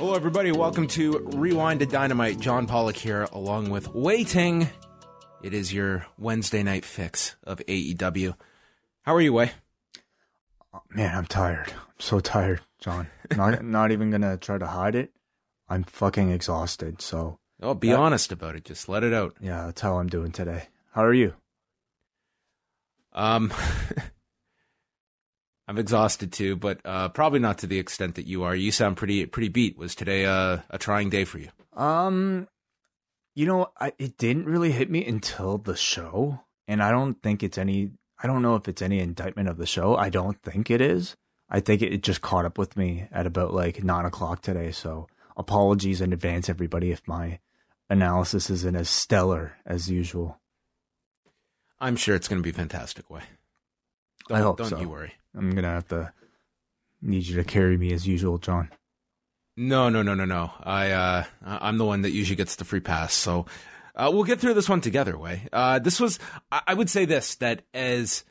Hello, everybody. Welcome to Rewind to Dynamite. John Pollock here, along with Wai Ting. It is your Wednesday night fix of AEW. How are you, Wai? Man, I'm tired. I'm so tired, John. Not not even gonna try to hide it. I'm fucking exhausted. So Oh, be Yeah. honest about it. Just let it out. yeah, that's how I'm doing today. How are you? Um, I'm exhausted too, but uh, probably not to the extent that you are. You sound pretty pretty beat. Was today uh, a trying day for you? Um, you know, I, it didn't really hit me until the show, and I don't think it's any. I don't know if it's any indictment of the show. I don't think it is. I think it, it just caught up with me at about like nine o'clock today. So apologies in advance, everybody, if my analysis isn't as stellar as usual. I'm sure it's going to be fantastic. Wai. Don't, I hope so. don't so. you worry. I'm gonna have to need you to carry me as usual, John. No, no, no, no, no. I uh, I'm the one that usually gets the free pass. So uh, we'll get through this one together. Wai. Uh, this was. I, would say this that as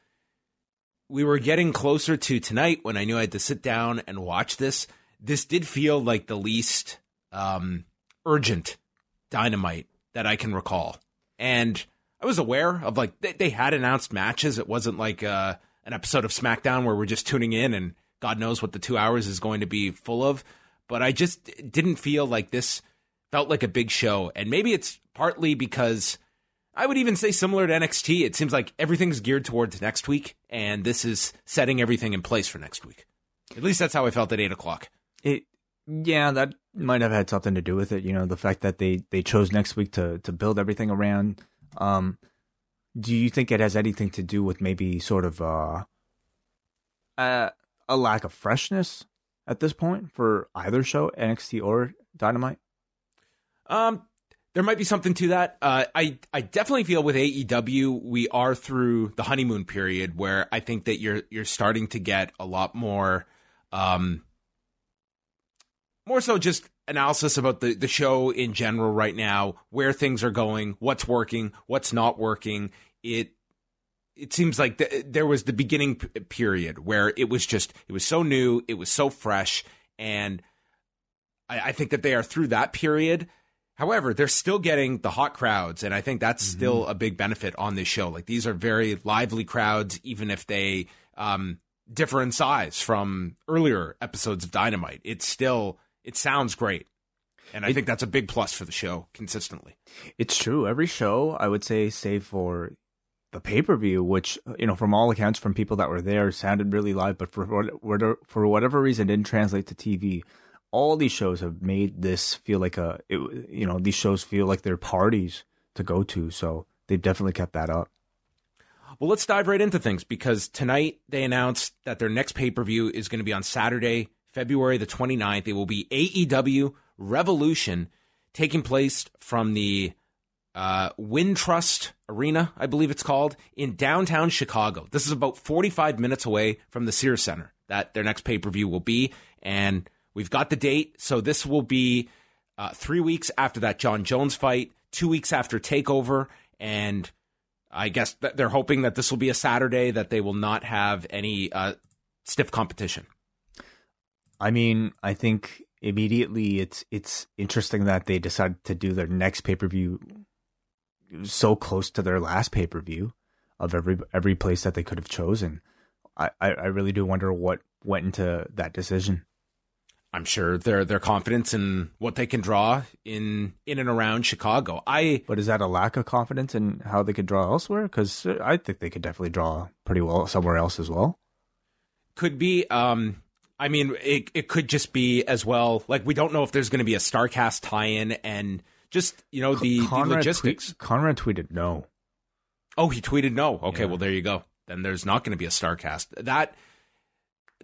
we were getting closer to tonight, when I knew I had to sit down and watch this, this did feel like the least um, urgent dynamite that I can recall. And I was aware of like they, they had announced matches. It wasn't like uh, an episode of SmackDown where we're just tuning in and God knows what the two hours is going to be full of. But I just didn't feel like this felt like a big show. And maybe it's partly because I would even say similar to NXT. It seems like everything's geared towards next week, and this is setting everything in place for next week. At least that's how I felt at eight o'clock. It yeah, that might have had something to do with it. You know, the fact that they they chose next week to to build everything around. Um, do you think it has anything to do with maybe sort of uh, a a lack of freshness at this point for either show, NXT or Dynamite? Um, there might be something to that. Uh, I I definitely feel with AEW we are through the honeymoon period where I think that you're you're starting to get a lot more, um, more so just analysis about the the show in general right now, where things are going, what's working, what's not working. It it seems like th- there was the beginning p- period where it was just it was so new, it was so fresh, and I, I think that they are through that period. However, they're still getting the hot crowds, and I think that's still a big benefit on this show. Like these are very lively crowds, even if they um, differ in size from earlier episodes of Dynamite. It's still it sounds great, and I think that's a big plus for the show consistently. It's true. Every show, I would say, save for the pay per view, which uh, you know, from all accounts, from people that were there, sounded really live, but for for whatever reason, didn't translate to TV. All these shows have made this feel like a, it, you know, these shows feel like they're parties to go to. So they've definitely kept that up. Well, let's dive right into things because tonight they announced that their next pay per view is going to be on Saturday, February the 29th. It will be AEW Revolution taking place from the uh, Wintrust Arena, I believe it's called, in downtown Chicago. This is about 45 minutes away from the Sears Center that their next pay per view will be. And we've got the date. So this will be uh, three weeks after that Jon Jones fight, two weeks after TakeOver. And I guess they're hoping that this will be a Saturday, that they will not have any uh, stiff competition. I mean, I think immediately it's it's interesting that they decided to do their next pay per view so close to their last pay per view of every every place that they could have chosen. I, I, really do wonder what went into that decision. I'm sure their their confidence in what they can draw in in and around Chicago. I But is that a lack of confidence in how they could draw elsewhere? Because I think they could definitely draw pretty well somewhere else as well. could be um I mean it it could just be as well like we don't know if there's going to be a Starcast tie-in and just you know the, the logistics. tweet- Conrad tweeted no. Oh, he tweeted no. Okay, Yeah. well there you go. Then there's not going to be a Starcast. That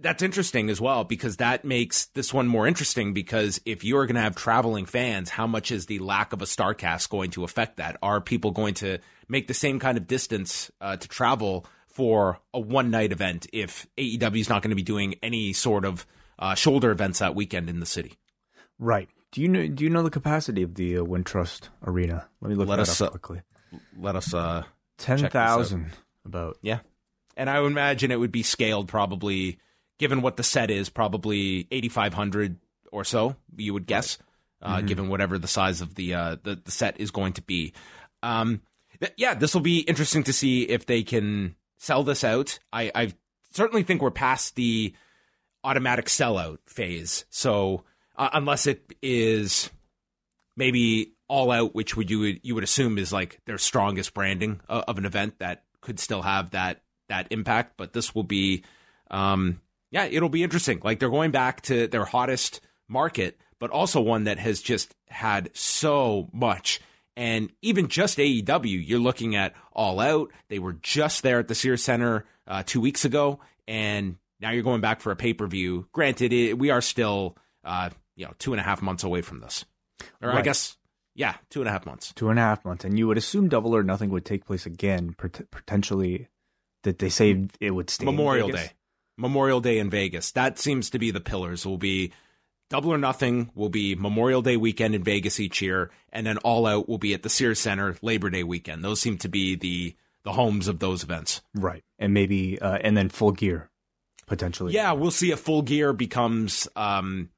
that's interesting as well because that makes this one more interesting because if you're going to have traveling fans, how much is the lack of a Starcast going to affect that? Are people going to make the same kind of distance uh, to travel for a one night event if AEW is not going to be doing any sort of uh, shoulder events that weekend in the city? Right. Do you know? Do you know the capacity of the uh, Wintrust Arena? Let me look Let that us, up uh, quickly. Let us uh, Ten thousand. About. Yeah. And I would imagine it would be scaled probably, given what the set is, probably 8,500 or so, you would guess, uh, given whatever the size of the, uh, the, the set is going to be. Um, th- yeah, this will be interesting to see if they can sell this out. I, I certainly think we're past the automatic sellout phase. So uh, unless it is maybe all out, which would you would you would assume is like their strongest branding uh, of an event that could still have that that impact. But this will be, um, yeah, it'll be interesting. Like they're going back to their hottest market, but also one that has just had so much. And even just AEW, you're looking at All Out. They were just there at the Sears Center uh, two weeks ago, and now you're going back for a pay per view. Granted, it, we are still, uh, you know, two and a half months away from this, or I guess, yeah, two and a half months. Two and a half months, and you would assume Double or Nothing would take place again, pot- potentially. That they say it would stay Memorial? Day. Memorial Day in Vegas. That seems to be the pillars. Will be Double or Nothing will be Memorial Day weekend in Vegas each year, and then All Out will be at the Sears Center Labor Day weekend. Those seem to be the the homes of those events. right? And maybe, uh, and then Full Gear, potentially. Yeah, we'll see if Full Gear becomes. Um,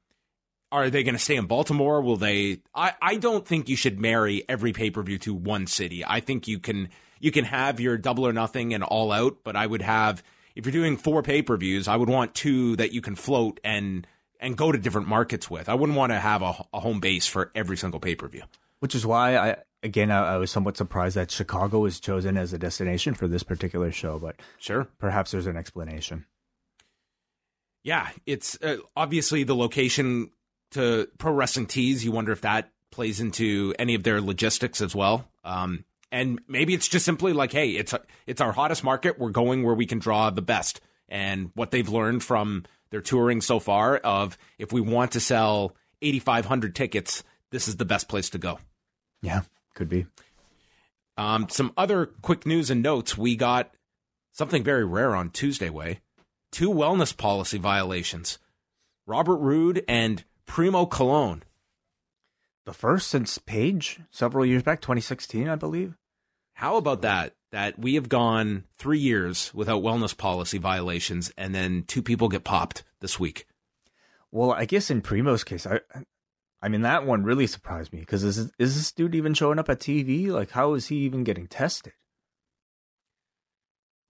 are they going to stay in Baltimore? Will they? I, I don't think you should marry every pay per view to one city. I think you can you can have your Double or Nothing and All Out, but I would have if you're doing four pay per views, I would want two that you can float and and go to different markets with. I wouldn't want to have a, a home base for every single pay per view. Which is why I again I, I was somewhat surprised that Chicago was chosen as a destination for this particular show, but Sure. perhaps there's an explanation. Yeah, it's uh, obviously the location to Pro Wrestling Tees. You wonder if that plays into any of their logistics as well. Um, and maybe it's just simply like, hey, it's it's our hottest market. We're going where we can draw the best. And what they've learned from their touring so far of if we want to sell 8,500 tickets, this is the best place to go. Yeah, could be. Um, some other quick news and notes. We got something very rare on Tuesday, Wai. Two wellness policy violations. Robert Roode and Primo Colón. The first since Paige several years back, 2016, I believe. How about that? That we have gone three years without wellness policy violations, and then two people get popped this week. Well, I guess in Primo's case, I, I mean that one really surprised me because is is this dude even showing up at TV? Like, how is he even getting tested?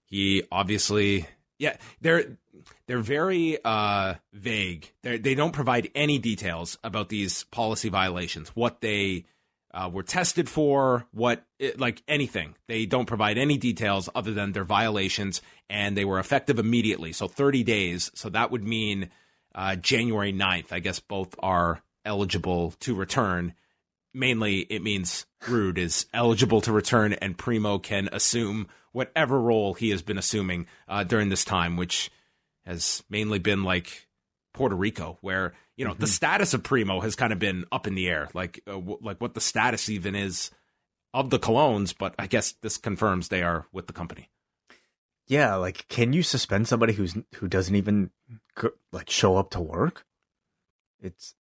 He obviously, yeah, they're they're very uh, vague. They they don't provide any details about these policy violations, what they uh, were tested for, what it, like anything. They don't provide any details other than their violations, and they were effective immediately. So 30 days. So that would mean uh, January 9th. I guess both are eligible to return. Mainly, it means Roode is eligible to return, and Primo can assume whatever role he has been assuming uh, during this time, which has mainly been like Puerto Rico, where you know the status of Primo has kind of been up in the air, like uh, w- like what the status even is of the Colóns. But I guess this confirms they are with the company. Yeah, like, can you suspend somebody who's who doesn't even like show up to work? It's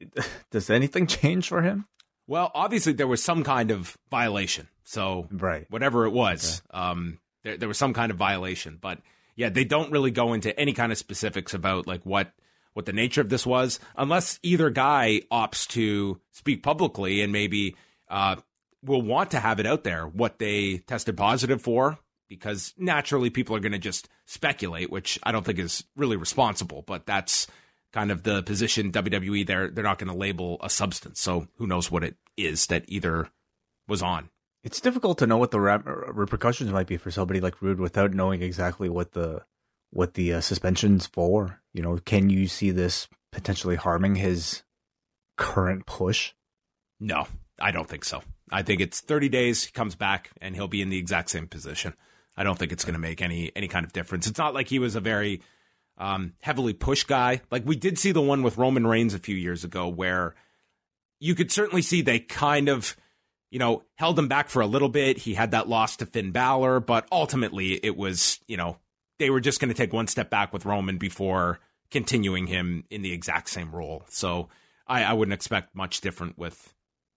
does anything change for him? Well, obviously there was some kind of violation, so Right. whatever it was, um, there, there was some kind of violation. But yeah, they don't really go into any kind of specifics about like what what the nature of this was, unless either guy opts to speak publicly and maybe uh, will want to have it out there what they tested positive for, because naturally people are going to just speculate, which I don't think is really responsible. But that's kind of the position WWE. They're they're not going to label a substance, so who knows what it is that either was on. It's difficult to know what the rep- repercussions might be for somebody like Roode without knowing exactly what the what the uh, suspension's for. You know, can you see this potentially harming his current push? No, I don't think so. I think it's 30 days. He comes back and he'll be in the exact same position. I don't think it's going to make any any kind of difference. It's not like he was a very um, heavily push guy. Like we did see the one with Roman Reigns a few years ago, where you could certainly see they kind of, you know, held him back for a little bit. He had that loss to Finn Balor, but ultimately it was, you know, they were just going to take one step back with Roman before continuing him in the exact same role. So I, I wouldn't expect much different with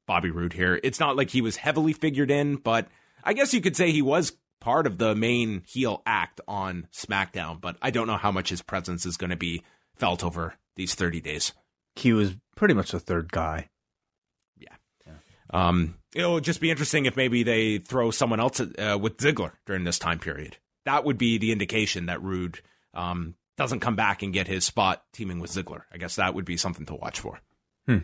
Bobby Roode here. It's not like he was heavily figured in, but I guess you could say he was part of the main heel act on SmackDown, but I don't know how much his presence is going to be felt over these 30 days. He was pretty much the third guy. Um, it'll just be interesting if maybe they throw someone else uh, with Ziggler during this time period. That would be the indication that Roode um, doesn't come back and get his spot teaming with Ziggler. I guess that would be something to watch for. Hmm.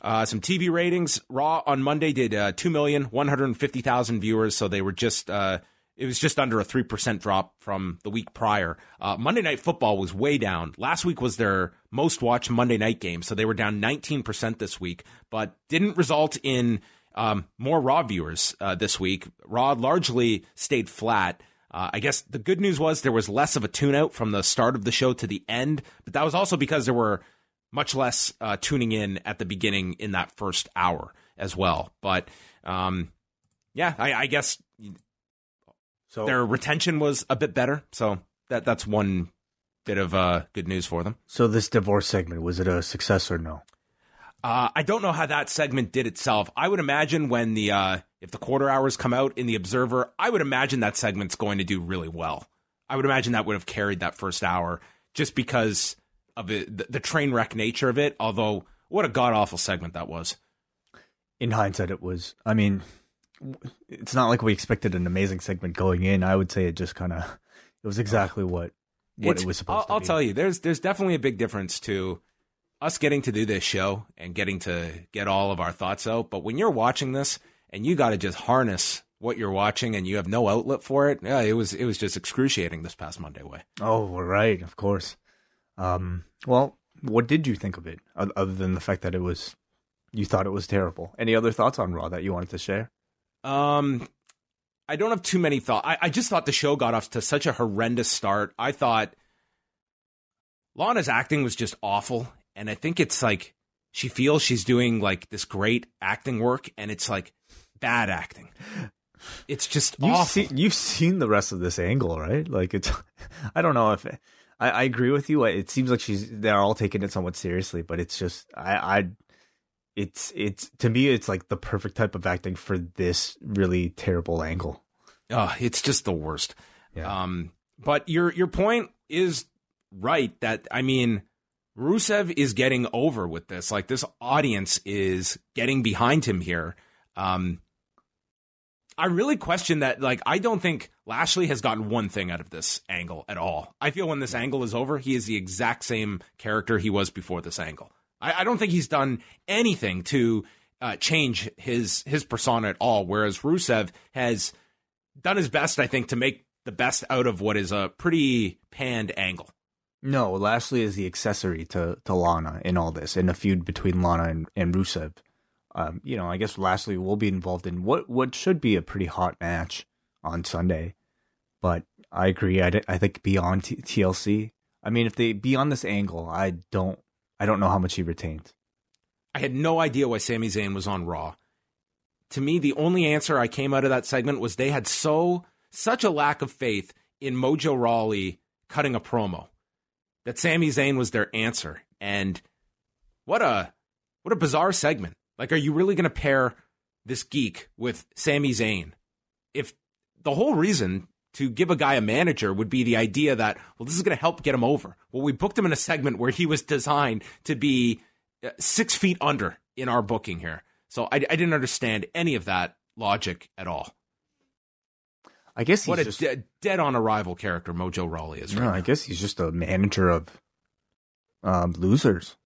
Uh, some TV ratings. Raw on Monday did uh, 2,150,000 viewers, so they were just, uh, it was just under a 3% drop from the week prior. Uh, Monday Night Football was way down. Last week was their most watched Monday night game, so they were down 19% this week, but didn't result in um, more Raw viewers uh, this week. Raw largely stayed flat. Uh, I guess the good news was there was less of a tune out from the start of the show to the end, but that was also because there were much less uh, tuning in at the beginning in that first hour as well. But um, yeah, I, I, guess so their retention was a bit better. So that that's one bit of uh, good news for them. So this divorce segment was it a success or no? Uh, I don't know how that segment did itself. I would imagine when the uh, if the quarter hours come out in the Observer, I would imagine that segment's going to do really well. I would imagine that would have carried that first hour just because of it, the, the train wreck nature of it. Although, what a god awful segment that was. In hindsight, it was. I mean, it's not like we expected an amazing segment going in. I would say it just kind of it was exactly what what it's, it was supposed I'll, to I'll tell you, there's there's definitely a big difference to us getting to do this show and getting to get all of our thoughts out. But when you're watching this and you got to just harness what you're watching and you have no outlet for it, yeah, it was it was just excruciating this past Monday Wai. Oh, right, of course. Um, well, what did you think of it, other than the fact that it was you thought it was terrible? Any other thoughts on Raw that you wanted to share? Um, I don't have too many thoughts. I, I just thought the show got off to such a horrendous start. I thought Lana's acting was just awful, and I think it's like she feels she's doing like this great acting work, and it's like bad acting. It's just you've awful. Seen, you've seen the rest of this angle, right? Like it's. I don't know if I, I agree with you. It seems like she's they're all taking it somewhat seriously, but it's just I I it's it's to me it's like the perfect type of acting for this really terrible angle. Oh, it's just the worst. Yeah. Um, but your your point is right that I mean Rusev is getting over with this. Like this audience is getting behind him here. Um, I really question that. Like, I don't think Lashley has gotten one thing out of this angle at all. I feel when this angle is over, he is the exact same character he was before this angle. I, I don't think he's done anything to uh, change his his persona at all. Whereas Rusev has done his best, I think, to make the best out of what is a pretty panned angle. No, Lashley is the accessory to, to Lana in all this, in a feud between Lana and, and Rusev um, you know, I guess Lashley will be involved in what what should be a pretty hot match on Sunday. But I agree. I, I think beyond T- TLC. I mean, if they beyond this angle, I don't I don't know how much he retained. I had no idea why Sami Zayn was on Raw. To me, the only answer I came out of that segment was they had so such a lack of faith in Mojo Rawley cutting a promo that Sami Zayn was their answer. And what a what a bizarre segment. Like, are you really going to pair this geek with Sami Zayn? If the whole reason to give a guy a manager would be the idea that, well, this is going to help get him over. Well, we booked him in a segment where he was designed to be uh, six feet under in our booking here. So I, I didn't understand any of that logic at all. I guess he's what a just, de- dead on arrival character Mojo Rawley is. Right no, now. I guess he's just a manager of um, losers.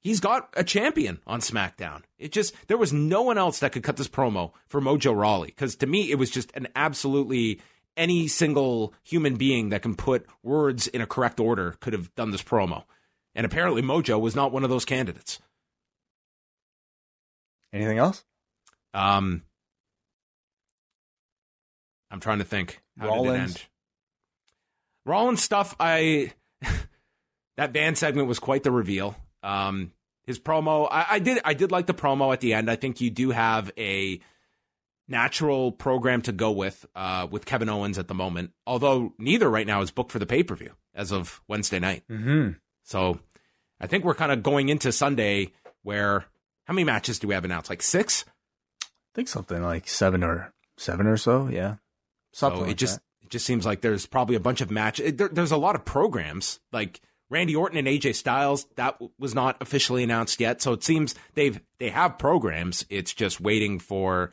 He's got a champion on SmackDown. It just there was no one else that could cut this promo for Mojo Rawley because to me it was just an absolutely any single human being that can put words in a correct order could have done this promo. And apparently Mojo was not one of those candidates. Anything else? Um, I'm trying to think. How did it Rollins. end? Rollins stuff. I that band segment was quite the reveal. Um, his promo. I, I did. I did like the promo at the end. I think you do have a natural program to go with uh, with Kevin Owens at the moment. Although neither right now is booked for the pay per view as of Wednesday night. Mm-hmm. So I think we're kind of going into Sunday where how many matches do we have announced? Like six. I think something like seven or seven or so. Yeah, something. So it like just that. it just seems like there's probably a bunch of matches. There, there's a lot of programs like Randy Orton and AJ Styles. That was not officially announced yet. So it seems they've they have programs. It's just waiting for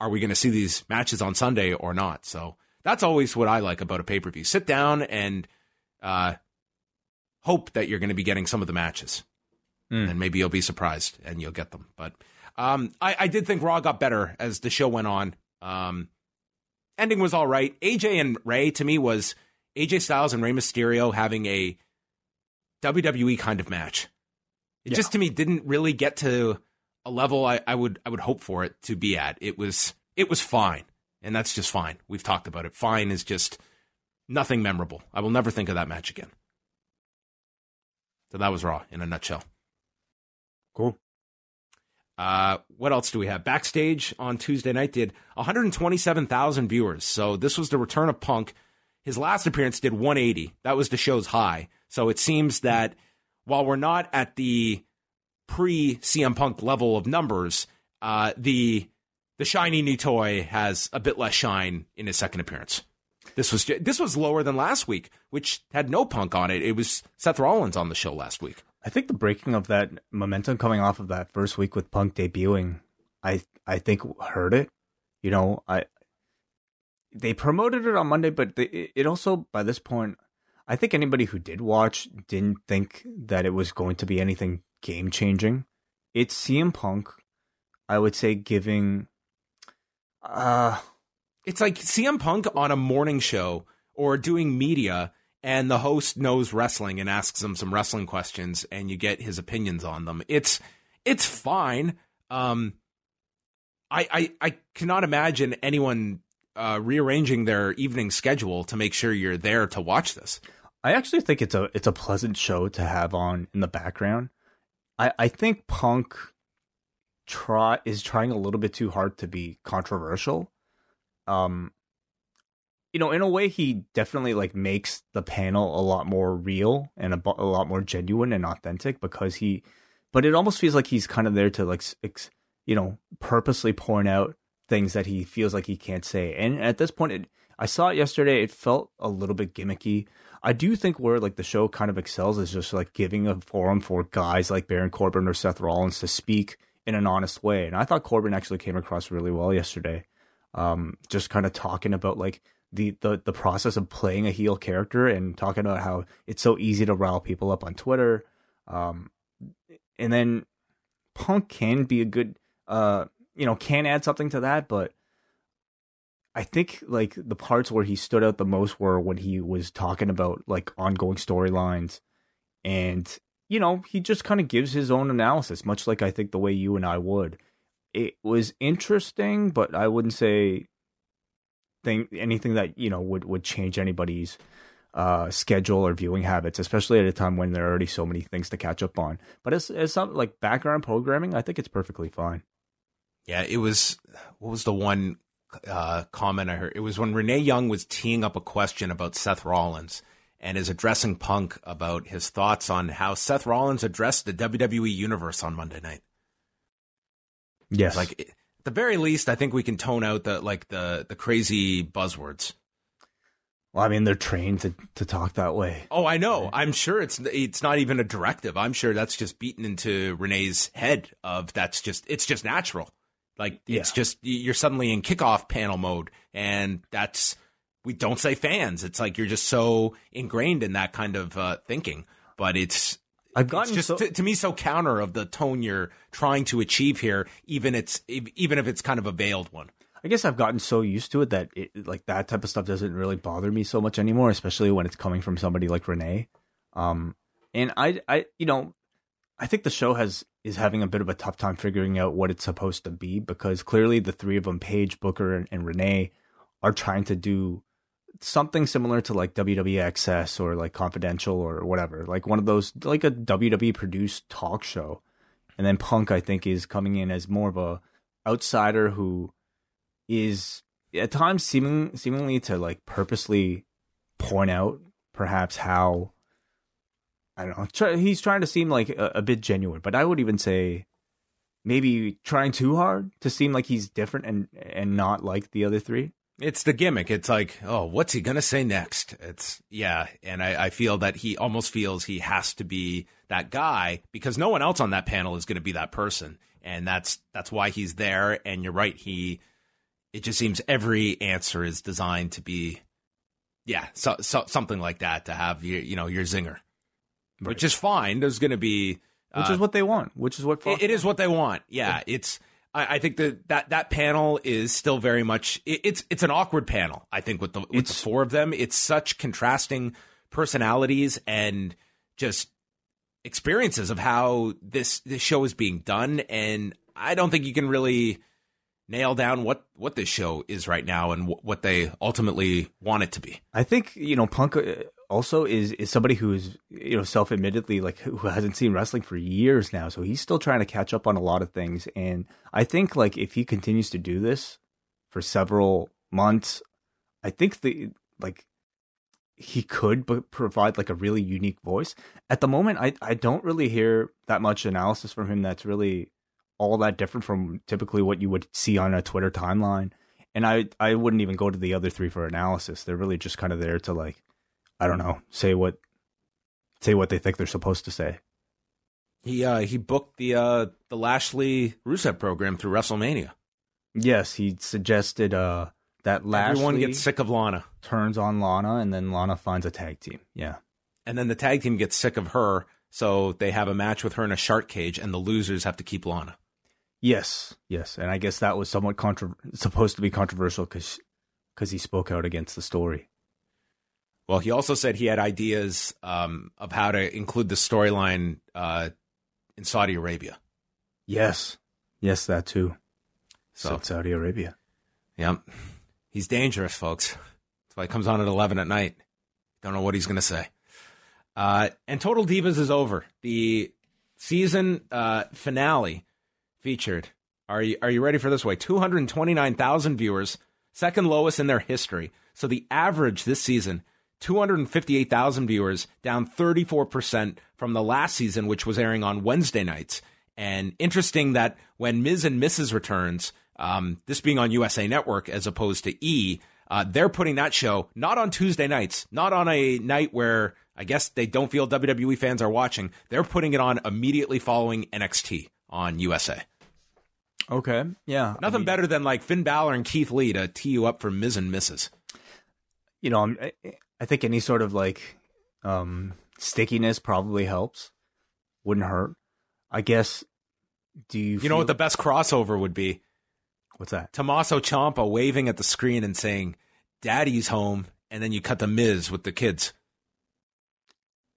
are we going to see these matches on Sunday or not? So that's always what I like about a pay per view. Sit down and uh, hope that you're going to be getting some of the matches, Mm. and maybe you'll be surprised and you'll get them. But um, I, I did think Raw got better as the show went on. Um, ending was all right. AJ and Rey to me was AJ Styles and Rey Mysterio having a WWE kind of match. It Yeah. just to me didn't really get to a level I, I would I would hope for it to be at. It was it was fine, and that's just fine. We've talked about it. Fine is just nothing memorable. I will never think of that match again. So that was Raw in a nutshell. cool. Uh, what else do we have? Backstage on Tuesday night did 127,000 viewers. So this was the return of Punk. His last appearance did 180. That was the show's high. So it seems that while we're not at the pre CM Punk level of numbers, uh, the the shiny new toy has a bit less shine in his second appearance. This was this was lower than last week, which had no Punk on it. It was Seth Rollins on the show last week. I think the breaking of that momentum coming off of that first week with Punk debuting, I I think hurt it. You know, I they promoted it on Monday, but they, it also by this point, I think anybody who did watch didn't think that it was going to be anything game changing. It's CM Punk, I would say, giving. Uh It's like CM Punk on a morning show or doing media, and the host knows wrestling and asks him some wrestling questions, and you get his opinions on them. It's it's fine. Um, I I, I cannot imagine anyone uh, rearranging their evening schedule to make sure you're there to watch this. I actually think it's a it's a pleasant show to have on in the background. I I think Punk try is trying a little bit too hard to be controversial. Um you know, in a way he definitely like makes the panel a lot more real and a, a lot more genuine and authentic because he but it almost feels like he's kind of there to like ex, you know, purposely point out things that he feels like he can't say. And at this point it I saw it yesterday, it felt a little bit gimmicky. I do think where like the show kind of excels is just like giving a forum for guys like Baron Corbin or Seth Rollins to speak in an honest way. And I thought Corbin actually came across really well yesterday. Um, just kind of talking about like the, the the process of playing a heel character and talking about how it's so easy to rile people up on Twitter. Um, and then Punk can be a good uh you know can add something to that, but I think like the parts where he stood out the most were when he was talking about like ongoing storylines and you know, he just kind of gives his own analysis, much like I think the way you and I would. It was interesting, but I wouldn't say thing anything that, you know, would would change anybody's uh schedule or viewing habits, especially at a time when there are already so many things to catch up on. But it's it's not like background programming, I think it's perfectly fine. Yeah, it was. What was the one uh, comment I heard? It was when Renee Young was teeing up a question about Seth Rollins and is addressing Punk about his thoughts on how Seth Rollins addressed the WWE universe on Monday night. Yes. Like at the very least, I think we can tone out the like the the crazy buzzwords. Well, I mean, they're trained to, to talk that way. Oh, I know. I'm sure it's it's not even a directive. I'm sure that's just beaten into Renee's head of that's just it's just natural. Like Yeah. it's just you're suddenly in kickoff panel mode, and that's we don't say fans. It's like you're just so ingrained in that kind of uh, thinking. But it's I've it's gotten just so, to, to me so counter of the tone you're trying to achieve here, even it's even if it's kind of a veiled one. I guess I've gotten so used to it that it, like that type of stuff doesn't really bother me so much anymore, especially when it's coming from somebody like Renee. Um, and I, I, you know, I think the show has is having a bit of a tough time figuring out what it's supposed to be because clearly the three of them, Paige, Booker, and, and Renee, are trying to do something similar to like WWE Access or like Confidential or whatever, like one of those, like a WWE produced talk show. And then Punk, I think, is coming in as more of a outsider who is at times seeming seemingly to like purposely point out perhaps how I don't know. He's trying to seem like a, a bit genuine, but I would even say maybe trying too hard to seem like he's different and and not like the other three. It's the gimmick. It's like, oh, what's he gonna say next? It's yeah, and I, I feel that he almost feels he has to be that guy because no one else on that panel is gonna be that person, and that's that's why he's there. And you're right, he. It just seems every answer is designed to be, yeah, so, so something like that to have your you know your zinger, which is fine. There's gonna be Which uh, is what they want. Which is what Fox it, it is what they want. Yeah, it's. I, I think that, that that panel is still very much. It, it's it's an awkward panel. I think with the with the It's- four of them, it's such contrasting personalities and just experiences of how this this show is being done. And I don't think you can really nail down what what this show is right now and wh- what they ultimately want it to be. I think you know Punk uh, also is is somebody who's you know self admittedly like who hasn't seen wrestling for years now, so he's still trying to catch up on a lot of things. And I think like if he continues to do this for several months, I think the like he could b- provide like a really unique voice. At the moment, I I don't really hear that much analysis from him that's really all that different from typically what you would see on a Twitter timeline. And I I wouldn't even go to the other three for analysis. They're really just kind of there to like I don't know, say what say what they think they're supposed to say. He uh, he booked the uh, the Lashley Rusev program through WrestleMania. Yes, he suggested uh that Lashley Everyone gets sick of Lana. turns on Lana and then Lana finds a tag team. Yeah. and then the tag team gets sick of her, so they have a match with her in a shark cage, and the losers have to keep Lana. Yes, yes, and I guess that was somewhat contro- supposed to be controversial because he spoke out against the story. Well, he also said he had ideas um, of how to include the storyline uh, in Saudi Arabia. Yes, yes, that too. So, Saudi Arabia. yeah, he's dangerous, folks. That's why he comes on at eleven at night. Don't know what he's going to say. Uh, and Total Divas is over. The season uh, finale featured. Are you are you ready for this? Wai two hundred twenty nine thousand viewers, second lowest in their history. So the average this season. 258,000 viewers, down 34% from the last season, which was airing on Wednesday nights. And interesting that when Miz and Mrs. returns, um, this being on USA Network as opposed to E, uh, they're putting that show not on Tuesday nights, not on a night where I guess they don't feel WWE fans are watching. They're putting it on immediately following NXT on USA. Okay, yeah. I Nothing mean, better than like Finn Balor and Keith Lee to tee you up for Miz and Mrs. You know, I'm, I, think any sort of like um stickiness probably helps. Wouldn't hurt. I guess. Do you? You know what the best crossover would be? what's that? Tommaso Ciampa waving at the screen and saying, Daddy's home. And then you cut the Miz with the kids.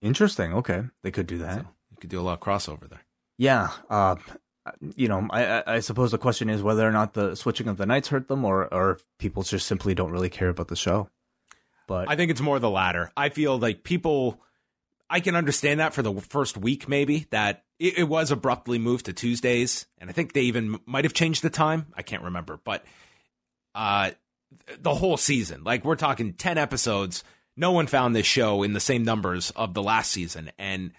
Interesting. Okay, they could do that. So you could do a lot of crossover there. Yeah. Uh, you know, I, I I suppose the question is whether or not the switching of the nights hurt them, or or people just simply don't really care about the show. But I think it's more the latter. I feel like people, I can understand that for the first week, maybe that it, it was abruptly moved to Tuesdays, and I think they even might have changed the time. I can't remember, but uh, the whole season, like we're talking ten episodes, no one found this show in the same numbers of the last season, and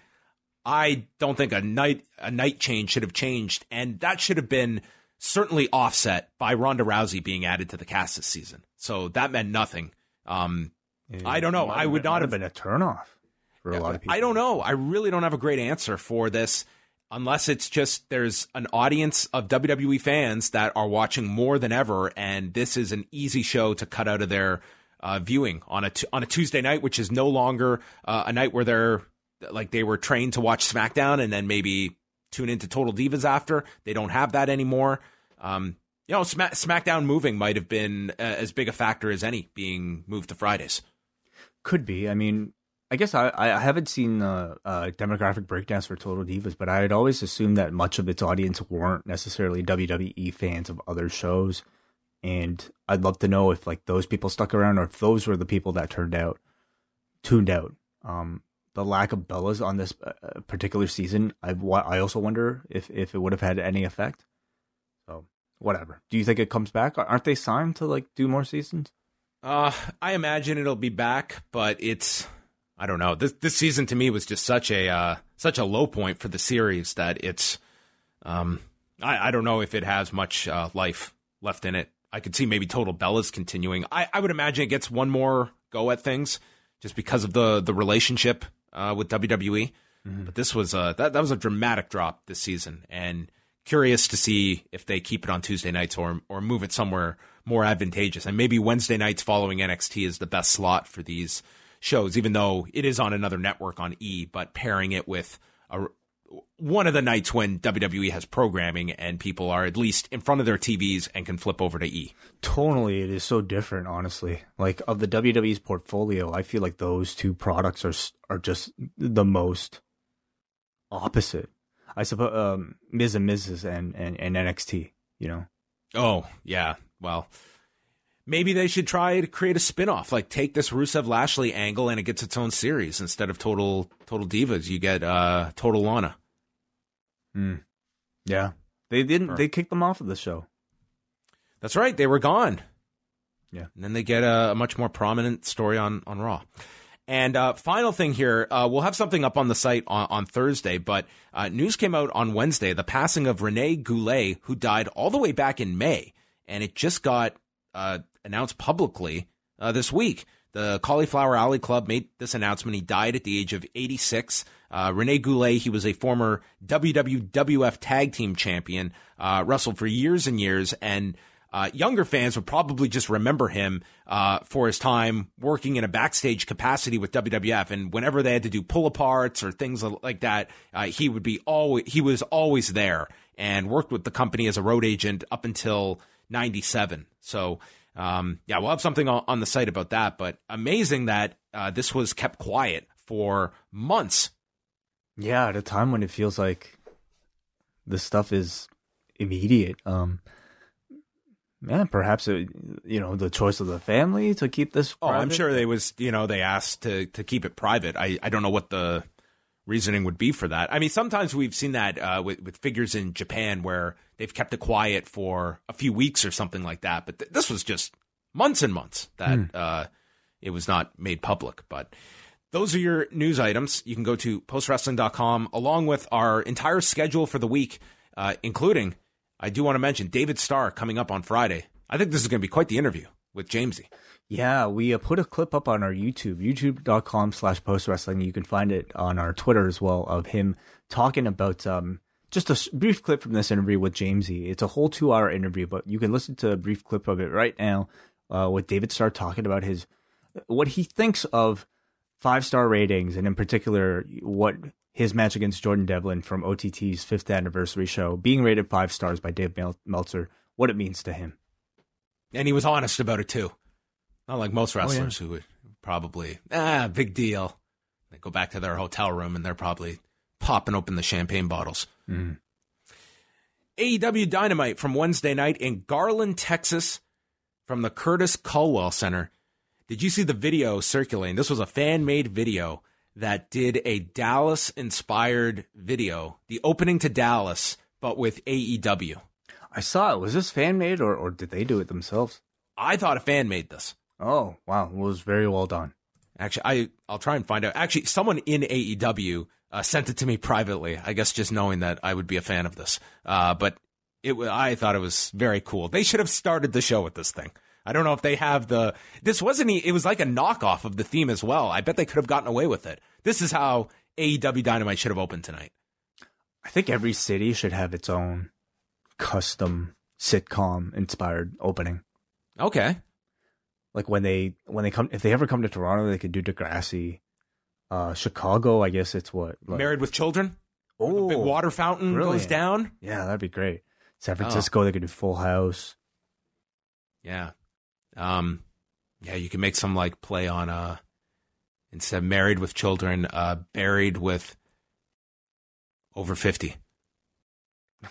I don't think a night a night change should have changed, and that should have been certainly offset by Ronda Rousey being added to the cast this season. So that meant nothing. Um, I don't know. I would not have been a turnoff for a lot of people. I don't know. I really don't have a great answer for this unless it's just there's an audience of WWE fans that are watching more than ever, and this is an easy show to cut out of their uh, viewing on a t- on a Tuesday night, which is no longer uh, a night where they're like they were trained to watch SmackDown and then maybe tune into Total Divas after. They don't have that anymore. Um, you know, Smack- SmackDown moving might have been uh, as big a factor as any being moved to Fridays. Could be. I mean, I guess I, I haven't seen uh, uh, demographic breakdowns for Total Divas, but I had always assumed that much of its audience weren't necessarily WWE fans of other shows. And I'd love to know if like those people stuck around or if those were the people that turned out, tuned out. Um, the lack of Bellas on this uh, particular season, I I also wonder if if it would have had any effect. So whatever. Do you think it comes back? Aren't they signed to like do more seasons? Uh, I imagine it'll be back, but it's I don't know. This this season to me was just such a uh, such a low point for the series that it's um I, I don't know if it has much uh, life left in it. I could see maybe Total Bellas continuing. I, I would imagine it gets one more go at things just because of the the relationship uh, with WWE. Mm-hmm. But this was a that, that was a dramatic drop this season, and curious to see if they keep it on Tuesday nights or or move it somewhere more advantageous. And maybe Wednesday nights following NXT is the best slot for these shows, even though it is on another network on E. But pairing it with a, one of the nights when WWE has programming and people are at least in front of their TVs and can flip over to E. Totally, it is so different. Honestly, like of the WWE's portfolio, I feel like those two products are are just the most opposite. I suppose um, Miz and Mrs. and, and and NXT. You know. Oh yeah, well, maybe they should try to create a spin-off like take this Rusev Lashley angle and it gets its own series instead of total total divas. You get uh total Lana. Hmm. yeah. They didn't sure. they kicked them off of the show. That's right. They were gone. Yeah. And then they get a, a much more prominent story on on Raw. And uh, final thing here, uh, we'll have something up on the site on, on Thursday, but uh, news came out on Wednesday the passing of Rene Goulet, who died all the way back in May. And it just got uh, announced publicly uh, this week. The Cauliflower Alley Club made this announcement. He died at the age of 86. Uh, Rene Goulet, he was a former WWF Tag Team Champion, uh, wrestled for years and years, and uh, younger fans would probably just remember him uh, for his time working in a backstage capacity with WWF. And whenever they had to do pull aparts or things like that, uh, he would be always he was always there and worked with the company as a road agent up until '97. So um, yeah, we'll have something on, the site about that. But amazing that uh, this was kept quiet for months. Yeah, at a time when it feels like this stuff is immediate. Um, yeah, perhaps it, you know the choice of the family to keep this. Private. Oh, I'm sure they was you know they asked to to keep it private. I I don't know what the reasoning would be for that. I mean, sometimes we've seen that uh, with with figures in Japan where they've kept it quiet for a few weeks or something like that. But th- this was just months and months that hmm. uh, it was not made public. But those are your news items. You can go to postwrestling.com along with our entire schedule for the week, uh, including I do want to mention David Starr coming up on Friday. I think this is going to be quite the interview with Jamesy. Yeah, we uh, put a clip up on our YouTube, youtube.com slash post wrestling. You can find it on our Twitter as well of him talking about um, just a brief clip from this interview with Jamesy. It's a whole two hour interview, but you can listen to a brief clip of it right now uh, with David Starr talking about his what he thinks of five star ratings and in particular what his match against Jordan Devlin from OTT's fifth anniversary show being rated five stars by Dave Meltzer, what it means to him. And he was honest about it too. Not like most wrestlers oh, yeah. who would probably, ah, big deal. They go back to their hotel room and they're probably popping open the champagne bottles. Mm. AEW Dynamite from Wednesday night in Garland, Texas, from the Curtis Culwell Center. Did you see the video circulating? This was a fan made video that did a Dallas inspired video, the opening to Dallas, but with AEW. I saw it. Was this fan made or, or did they do it themselves? I thought a fan made this. Oh, wow. It was very well done. Actually, I, I'll try and find out. Actually, someone in AEW uh, sent it to me privately. I guess just knowing that I would be a fan of this. Uh, but it, I thought it was very cool. They should have started the show with this thing. I don't know if they have the. This wasn't. e- It was like a knockoff of the theme as well. I bet they could have gotten away with it. This is how AEW Dynamite should have opened tonight. I think every city should have its own custom sitcom inspired opening. Okay. Like when they when they come if they ever come to Toronto, they could do Degrassi. Uh, Chicago, I guess it's what like, Married with Children. oh, Big water fountain goes brilliant. down. Yeah, that'd be great. San Oh. Francisco, they could do Full House. Yeah. Um. Yeah, you can make some like play on uh instead of married with children, uh, buried with over fifty.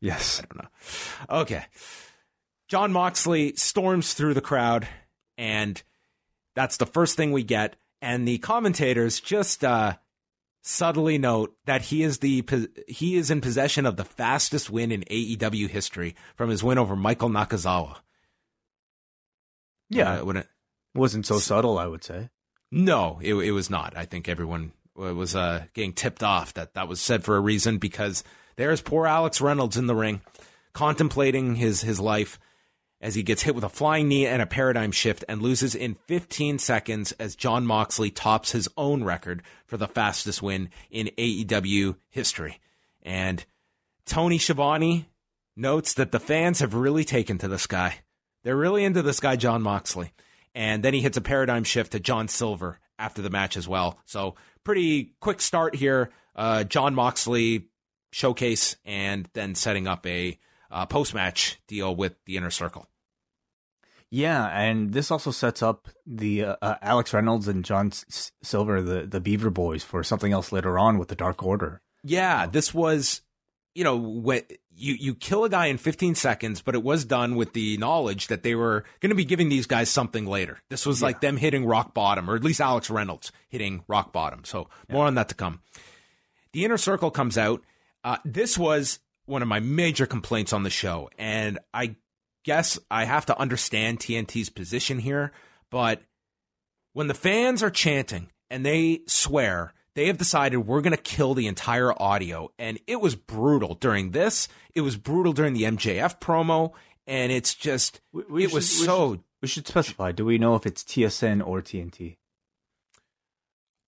Yes. I don't know. Okay. Jon Moxley storms through the crowd, and that's the first thing we get. And the commentators just uh, subtly note that he is the he is in possession of the fastest win in AEW history from his win over Michael Nakazawa. Yeah, Uh, when it, wasn't so subtle, I would say. no, it, it was not. I think everyone was uh, getting tipped off that that was said for a reason because there's poor Alex Reynolds in the ring, contemplating his his life as he gets hit with a flying knee and a paradigm shift and loses in 15 seconds as Jon Moxley tops his own record for the fastest win in AEW history. And Tony Schiavone notes that the fans have really taken to this guy. They're really into this guy, Jon Moxley. And then he hits a paradigm shift to John Silver after the match as well. So pretty quick start here. Uh, Jon Moxley showcase and then setting up a uh, post match deal with the inner circle. Yeah, and this also sets up the uh, uh, Alex Reynolds and John S- Silver, the the Beaver Boys, for something else later on with the Dark Order. Yeah, this was, you know, when you you kill a guy in 15 seconds, but it was done with the knowledge that they were going to be giving these guys something later. This was like them hitting rock bottom, or at least Alex Reynolds hitting rock bottom. So more on that to come. The inner circle comes out. Uh, this was one of my major complaints on the show, and I guess I have to understand TNT's position here, but when the fans are chanting and they swear, they have decided we're going to kill the entire audio. And it was brutal during this. It was brutal during the MJF promo. And it's just, We- it was we so, should- we should specify. Do we know if it's TSN or TNT?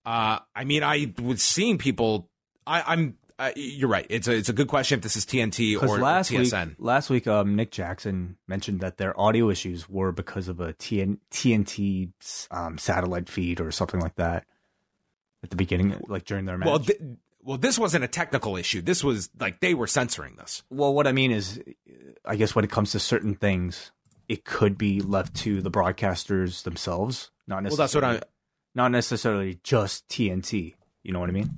uh, I mean, I was seeing people, I, I'm, uh, you're right. It's a, it's a good question if this is TNT or last week, TSN. last week, um, Nick Jackson mentioned that their audio issues were because of a TN, TNT um, satellite feed or something like that at the beginning, like during their match. well, th- well, this wasn't a technical issue. This was like they were censoring this. Well, what I mean is, I guess when it comes to certain things, it could be left to the broadcasters themselves, not Well, necessarily. that's what I, not necessarily just TNT. You know what I mean?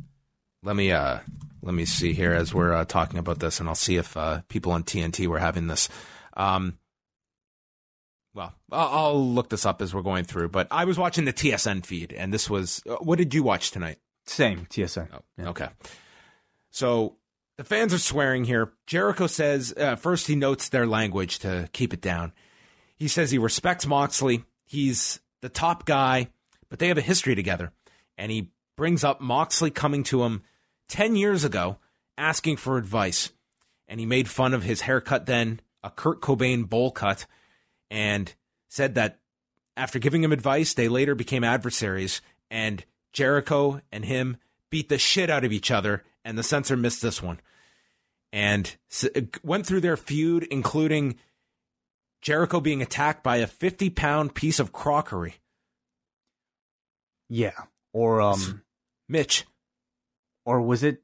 let me uh let me see here as we're uh, talking about this and i'll see if uh, people on tnt were having this. Um well I'll, I'll look this up as we're going through but i was watching the tsn feed and this was uh, what did you watch tonight? Same TSN. oh, Yeah. okay. So the fans are swearing here. Jericho says uh, first he notes their language to keep it down. He says he respects moxley. He's the top guy but they have a history together. And he brings up moxley coming to him 10 years ago asking for advice. And he made fun of his haircut then, a Kurt Cobain bowl cut, and said that after giving him advice, they later became adversaries. And Jericho and him beat the shit out of each other, and the censor missed this one. And went through their feud, including Jericho being attacked by a 50 pound piece of crockery. Yeah. Or um, Mitch, or was it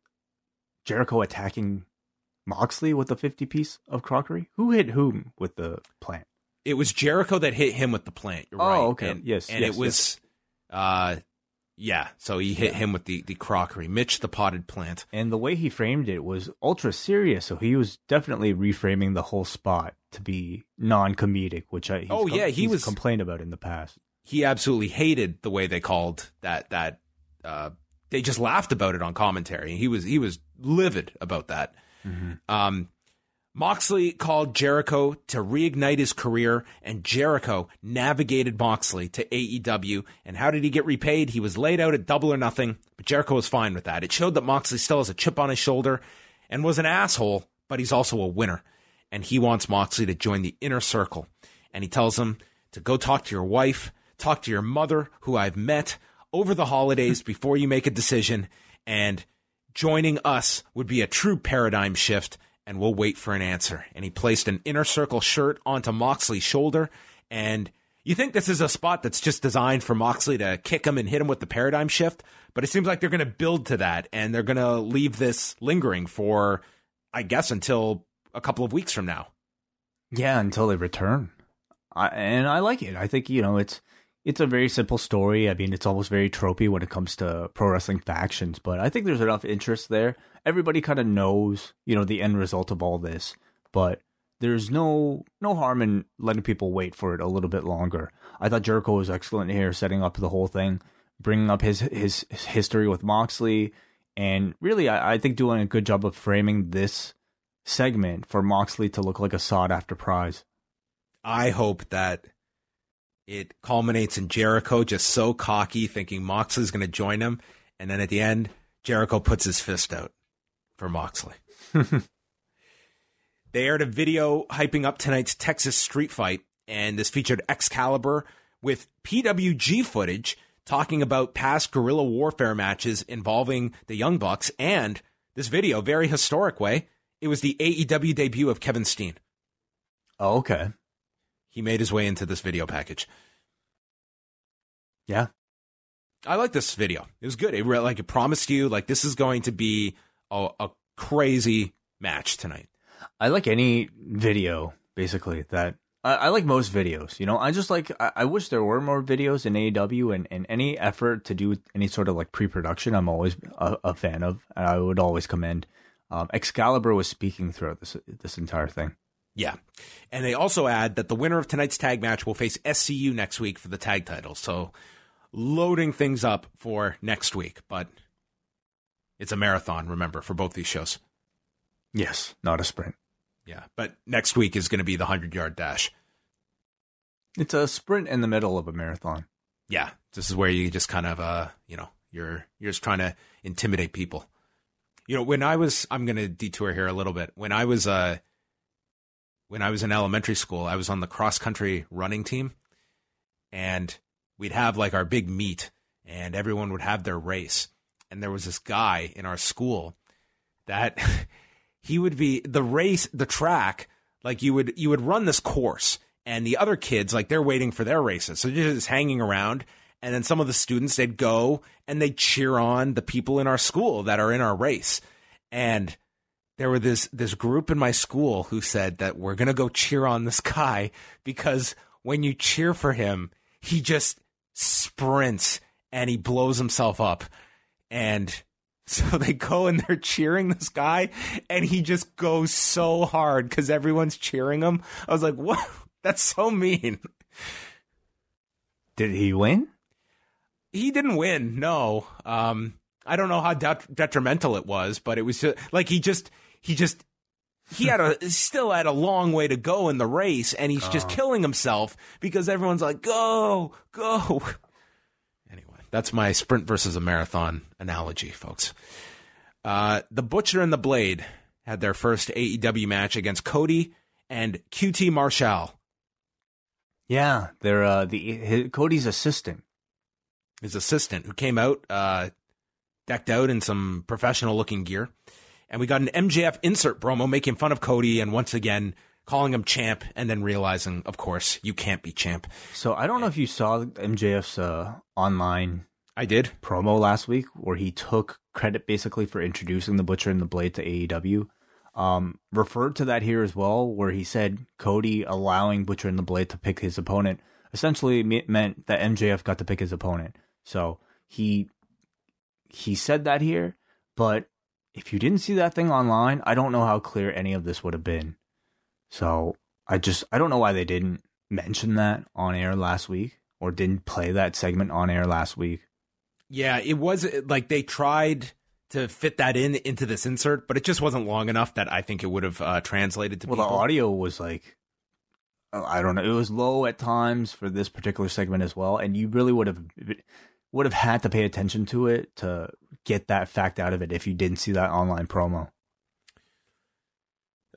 Jericho attacking Moxley with a fifty piece of crockery? Who hit whom with the plant? it was Jericho that hit him with the plant. You're Oh, right. okay. And, Yes, and yes, it was, uh, yeah. So he hit him with the the crockery. Mitch, the potted plant. And the way he framed it was ultra serious, so he was definitely reframing the whole spot to be non-comedic, which I Oh, yeah, he was- complained about in the past. He absolutely hated the way they called that. That uh, they just laughed about it on commentary. He was he was livid about that. Um, Moxley called Jericho to reignite his career, and Jericho navigated Moxley to AEW. And how did he get repaid? He was laid out at double or nothing, but Jericho was fine with that. It showed that Moxley still has a chip on his shoulder and was an asshole, but he's also a winner. And he wants Moxley to join the inner circle. and he tells him to go talk to your wife, talk to your mother, who I've met over the holidays before you make a decision, and joining us would be a true paradigm shift, and we'll wait for an answer. And he placed an inner circle shirt onto Moxley's shoulder, and you think this is a spot that's just designed for Moxley to kick him and hit him with the paradigm shift, but it seems like they're going to build to that and they're going to leave this lingering for, I guess, until a couple of weeks from now. Yeah, until they return. I, and I like it. I think you know it's it's a very simple story. I mean, it's almost very tropey when it comes to pro wrestling factions, but I think there's enough interest there. Everybody kind of knows, you know, the end result of all this, but there's no no harm in letting people wait for it a little bit longer. I thought Jericho was excellent here, setting up the whole thing, bringing up his his, his history with Moxley, and really, I, I, think doing a good job of framing this segment for Moxley to look like a sought after prize. I hope that it culminates in Jericho just so cocky, thinking Moxley's going to join him, and then at the end, Jericho puts his fist out for Moxley. They aired a video hyping up tonight's Texas street fight, and this featured Excalibur with PWG footage talking about past guerrilla warfare matches involving the Young Bucks, and this video, very historic way, it was the AEW debut of Kevin Steen. Oh, okay. He made his way into this video package. Yeah. I like this video. It was good. It like it promised you like this is going to be a, a crazy match tonight. I like any video basically that I, I, like most videos. You know, I just like I, I, wish there were more videos in AEW and, and any effort to do any sort of like pre-production. I'm always a, a fan of. And I would always commend. Um, Excalibur was speaking throughout this this entire thing. Yeah, and they also add that the winner of tonight's tag match will face SCU next week for the tag title. So loading things up for next week, but it's a marathon. Remember for both these shows. Yes, not a sprint. Yeah, but next week is going to be the 100 yard dash. It's a sprint in the middle of a marathon. Yeah, this is where you just kind of, uh, you know, you're you're just trying to intimidate people. You know, when I was, I'm going to detour here a little bit. When I was, uh, when I was in elementary school, I was on the cross country running team, and we'd have like our big meet, and everyone would have their race. And there was this guy in our school that he would be the race, the track, like you would you would run this course, and the other kids like they're waiting for their races, so they're just hanging around. And then some of the students they'd go and they'd cheer on the people in our school that are in our race. And there were this this group in my school who said that we're gonna go cheer on this guy because when you cheer for him, he just sprints and he blows himself up. And so they go and they're cheering this guy, and he just goes so hard because everyone's cheering him. I was like, what? That's so mean. Did he win? He didn't win. No. Um, I don't know how det- detrimental it was, but it was just like he just he just he had a still had a long way to go in the race, and he's just uh-huh. killing himself because everyone's like, "Go, go!" Anyway, that's my sprint versus a marathon analogy, folks. Uh, the Butcher and the Blade had their first AEW match against Cody and QT Marshall. Yeah, they're uh, the his, Cody's assistant. His assistant who came out uh, decked out in some professional looking gear. And we got an MJF insert promo making fun of Cody and once again calling him champ and then realizing, of course, you can't be champ. So I don't know if you saw MJF's uh, online. I did promo last week where he took credit basically for introducing the Butcher and the Blade to AEW. Um, referred to that here as well, where he said Cody allowing Butcher and the Blade to pick his opponent essentially meant that MJF got to pick his opponent. So he he said that here, but if you didn't see that thing online, I don't know how clear any of this would have been. So I just I don't know why they didn't mention that on air last week or didn't play that segment on air last week. Yeah, it was like they tried to fit that in into this insert, but it just wasn't long enough that I think it would have uh, translated to well, people. the audio was like uh, I don't know, it was low at times for this particular segment as well, and you really would have would have had to pay attention to it to get that fact out of it if you didn't see that online promo.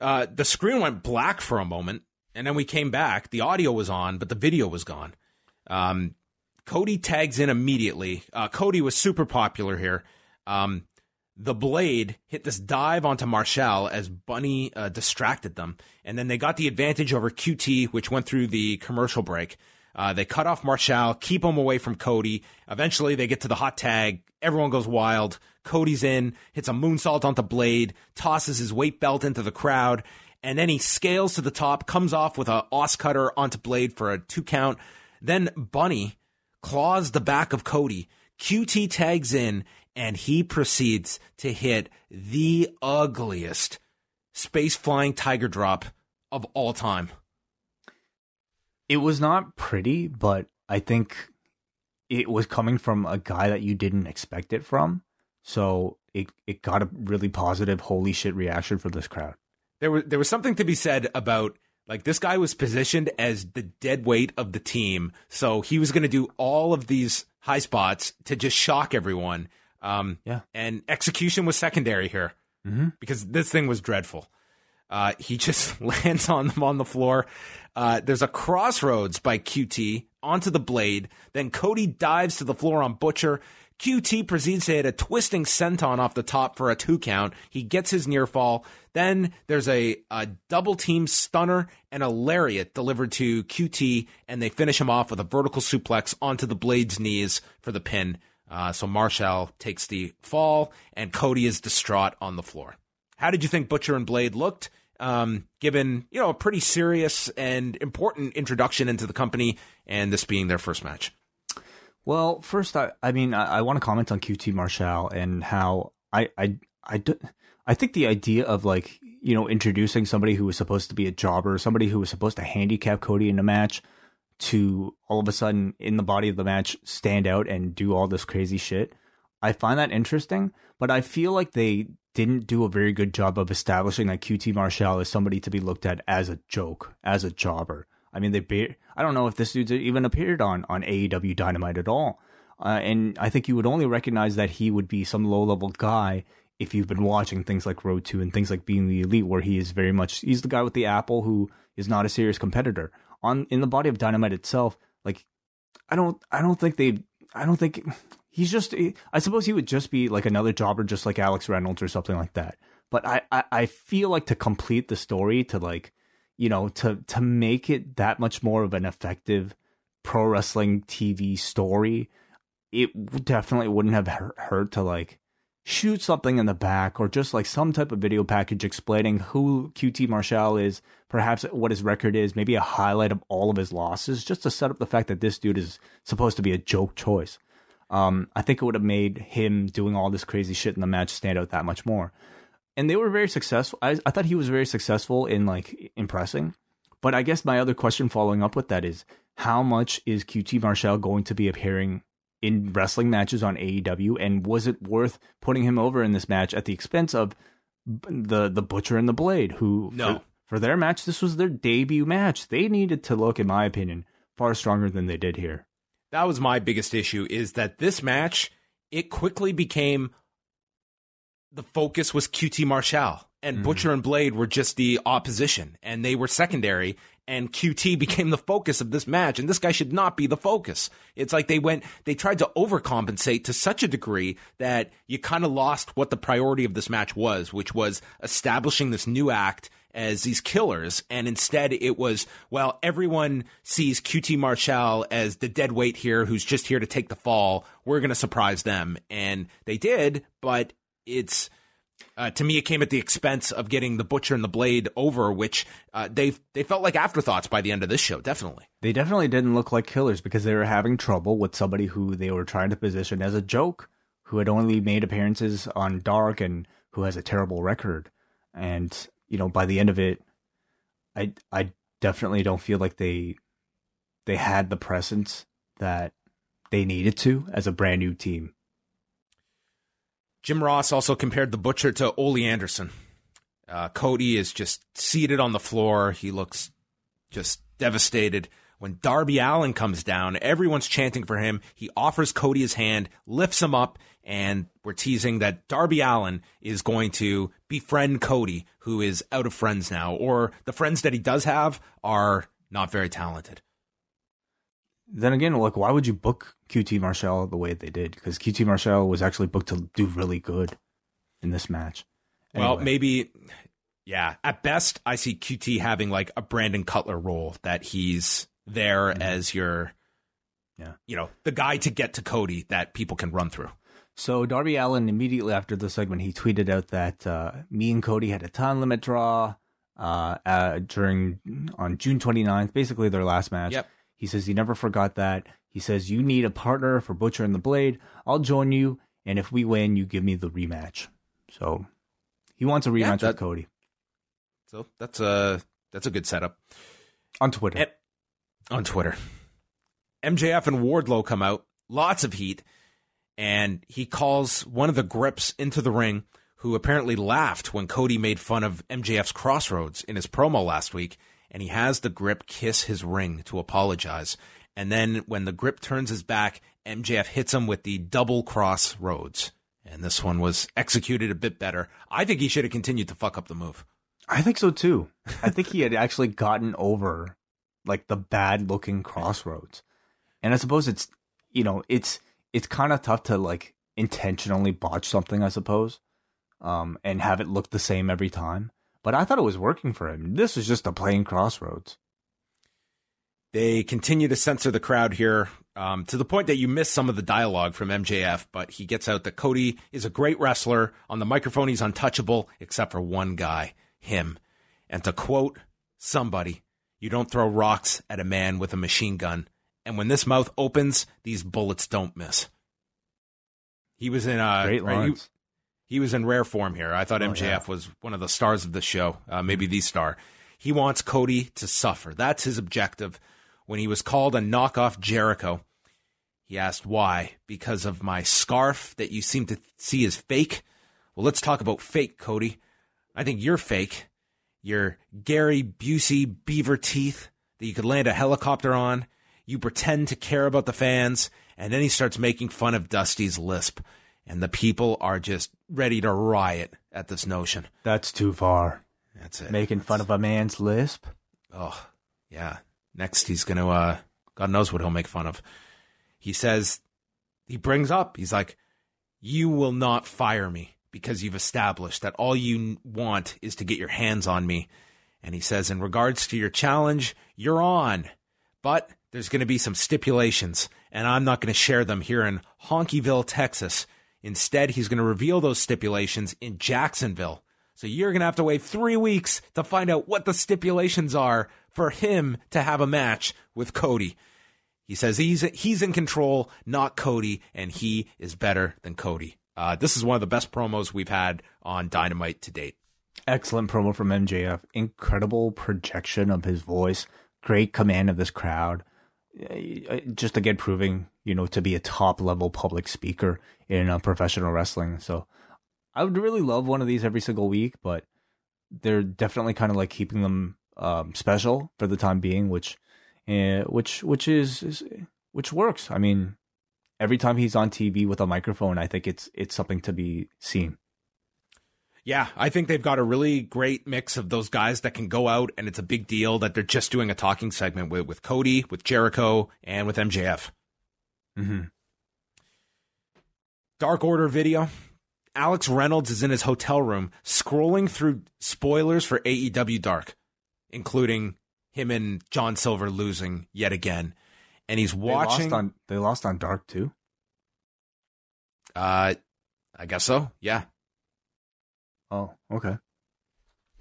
Uh, the screen went black for a moment, and then we came back. The audio was on, but the video was gone. Um, Cody tags in immediately. Uh, Cody was super popular here. Um, the blade hit this dive onto Marshall as Bunny uh, distracted them. And then they got the advantage over QT, which went through the commercial break. Uh, they cut off Marshall, keep him away from Cody. Eventually, they get to the hot tag. Everyone goes wild. Cody's in, hits a moonsault onto Blade, tosses his weight belt into the crowd, and then he scales to the top, comes off with a os cutter onto Blade for a two count. Then Bunny claws the back of Cody. QT tags in, and he proceeds to hit the ugliest space flying tiger drop of all time. It was not pretty, but I think it was coming from a guy that you didn't expect it from. So it it got a really positive holy shit reaction from this crowd. There was there was something to be said about like this guy was positioned as the dead weight of the team, so he was going to do all of these high spots to just shock everyone. Um, Yeah. and execution was secondary here Mhm. because this thing was dreadful. Uh, he just lands on them on the floor. Uh, there's a crossroads by QT onto the blade. Then Cody dives to the floor on Butcher. QT proceeds to hit a twisting senton off the top for a two count. He gets his near fall. Then there's a, a double team stunner and a lariat delivered to QT, and they finish him off with a vertical suplex onto the blade's knees for the pin. Uh, so Marshall takes the fall, and Cody is distraught on the floor. How did you think Butcher and Blade looked? Um, given you know a pretty serious and important introduction into the company, and this being their first match. Well, first, I, I mean, I, I want to comment on QT Marshall and how I, I, I, do, I think the idea of like, you know, introducing somebody who was supposed to be a jobber, somebody who was supposed to handicap Cody in a match, to all of a sudden in the body of the match stand out and do all this crazy shit. I find that interesting, but I feel like they didn't do a very good job of establishing that QT Marshall is somebody to be looked at as a joke, as a jobber. I mean, they ba- I don't know if this dude even appeared on on AEW Dynamite at all, uh, and I think you would only recognize that he would be some low level guy if you've been watching things like Road Two and things like Being the Elite, where he is very much he's the guy with the apple who is not a serious competitor. On in the body of Dynamite itself, like I don't I don't think they I don't think he's just I suppose he would just be like another jobber just like Alex Reynolds or something like that. But I, I, I feel like to complete the story to like you know to to make it that much more of an effective pro wrestling TV story, it definitely wouldn't have hurt to like shoot something in the back or just like some type of video package explaining who QT Marshall is, perhaps what his record is, maybe a highlight of all of his losses, just to set up the fact that this dude is supposed to be a joke choice. Um, I think it would have made him doing all this crazy shit in the match stand out that much more. And they were very successful. I, I thought he was very successful in like impressing. But I guess my other question following up with that is how much is QT Marshall going to be appearing in wrestling matches on AEW, and was it worth putting him over in this match at the expense of the the Butcher and the Blade, who No. for, for their match this was their debut match. They needed to look, in my opinion, far stronger than they did here. That was my biggest issue is that this match it quickly became the focus was QT Marshall and mm-hmm. Butcher and Blade were just the opposition and they were secondary and QT became the focus of this match and this guy should not be the focus. It's like they went they tried to overcompensate to such a degree that you kind of lost what the priority of this match was, which was establishing this new act as these killers, and instead it was, well, everyone sees QT Marshall as the dead weight here who's just here to take the fall. We're going to surprise them. And they did, but it's. Uh, to me, it came at the expense of getting the Butcher and the Blade over, which uh, they they felt like afterthoughts by the end of this show. Definitely, They definitely didn't look like killers because they were having trouble with somebody who they were trying to position as a joke, who had only made appearances on Dark and who has a terrible record. And you know, by the end of it, I I definitely don't feel like they they had the presence that they needed to as a brand new team. Jim Ross also compared the Butcher to Ole Anderson. Uh, Cody is just seated on the floor. He looks just devastated. When Darby Allin comes down, everyone's chanting for him. He offers Cody his hand, lifts him up, and we're teasing that Darby Allin is going to befriend Cody, who is out of friends now, or the friends that he does have are not very talented. Then again, like, why would you book QT Marshall the way they did? Because QT Marshall was actually booked to do really good in this match. Well, maybe, yeah. At best, I see QT having like a Brandon Cutler role that he's there as your, Mm-hmm. Yeah. you know, the guy to get to Cody that people can run through. So Darby Allin immediately after the segment he tweeted out that uh, me and Cody had a time limit draw uh, uh, during on June 29th, basically their last match. Yep. He says he never forgot that. He says you need a partner for Butcher and the Blade. I'll join you, and if we win, you give me the rematch. So he wants a rematch Yeah, with that- Cody So that's a that's a good setup. on Twitter. And- on Twitter. MJF and Wardlow come out, lots of heat, and he calls one of the grips into the ring who apparently laughed when Cody made fun of MJF's crossroads in his promo last week, and he has the grip kiss his ring to apologize. And then when the grip turns his back, MJF hits him with the double crossroads. And this one was executed a bit better. I think he should have continued to fuck up the move. I think so too. I think he had actually gotten over like the bad looking crossroads. And I suppose it's you know, it's it's kind of tough to like intentionally botch something, I suppose. Um and have it look the same every time. But I thought it was working for him. This was just a plain crossroads. They continue to censor the crowd here um, to the point that you miss some of the dialogue from MJF, but he gets out that Cody is a great wrestler. On the microphone, he's untouchable, except for one guy, him. And to quote somebody, you don't throw rocks at a man with a machine gun. And when this mouth opens, these bullets don't miss. He was in uh, Great right, he- lines. he was in rare form here. I thought Oh, MJF yeah. was one of the stars of the show, uh, maybe the star. He wants Cody to suffer. That's his objective. When he was called a knockoff Jericho, he asked why. Because of my scarf that you seem to see as fake? Well, let's talk about fake, Cody. I think you're fake. Your Gary Busey beaver teeth that you could land a helicopter on. You pretend to care about the fans, and then he starts making fun of Dusty's lisp. And the people are just ready to riot at this notion. That's too far. That's it. Making fun of a man's lisp. Oh, yeah. Next, he's going to, uh, God knows what he'll make fun of. He says, he brings up, he's like, you will not fire me because you've established that all you want is to get your hands on me. And he says, in regards to your challenge, you're on, but there's going to be some stipulations, and I'm not going to share them here in Honkyville, Texas. Instead, he's going to reveal those stipulations in Jacksonville. So you're going to have to wait three weeks to find out what the stipulations are for him to have a match with Cody. He says he's he's in control, not Cody, and he is better than Cody. Uh, this is one of the best promos we've had on Dynamite to date. Excellent promo from MJF. Incredible projection of his voice. Great command of this crowd. Uh, Just again proving, you know, to be a top level public speaker in uh, professional wrestling. So I would really love one of these every single week, but they're definitely kind of like keeping them um, special for the time being, which, uh, which, which is, is, which works. I mean, every time he's on TV with a microphone, I think it's it's something to be seen. Yeah, I think they've got a really great mix of those guys that can go out and it's a big deal that they're just doing a talking segment with, with Cody, with Jericho, and with MJF. Mm-hmm. Dark Order video. Alex Reynolds is in his hotel room scrolling through spoilers for AEW Dark, including him and John Silver losing yet again. And he's They watching. lost on they lost on Dark too. uh, I guess so. Yeah. Oh, okay.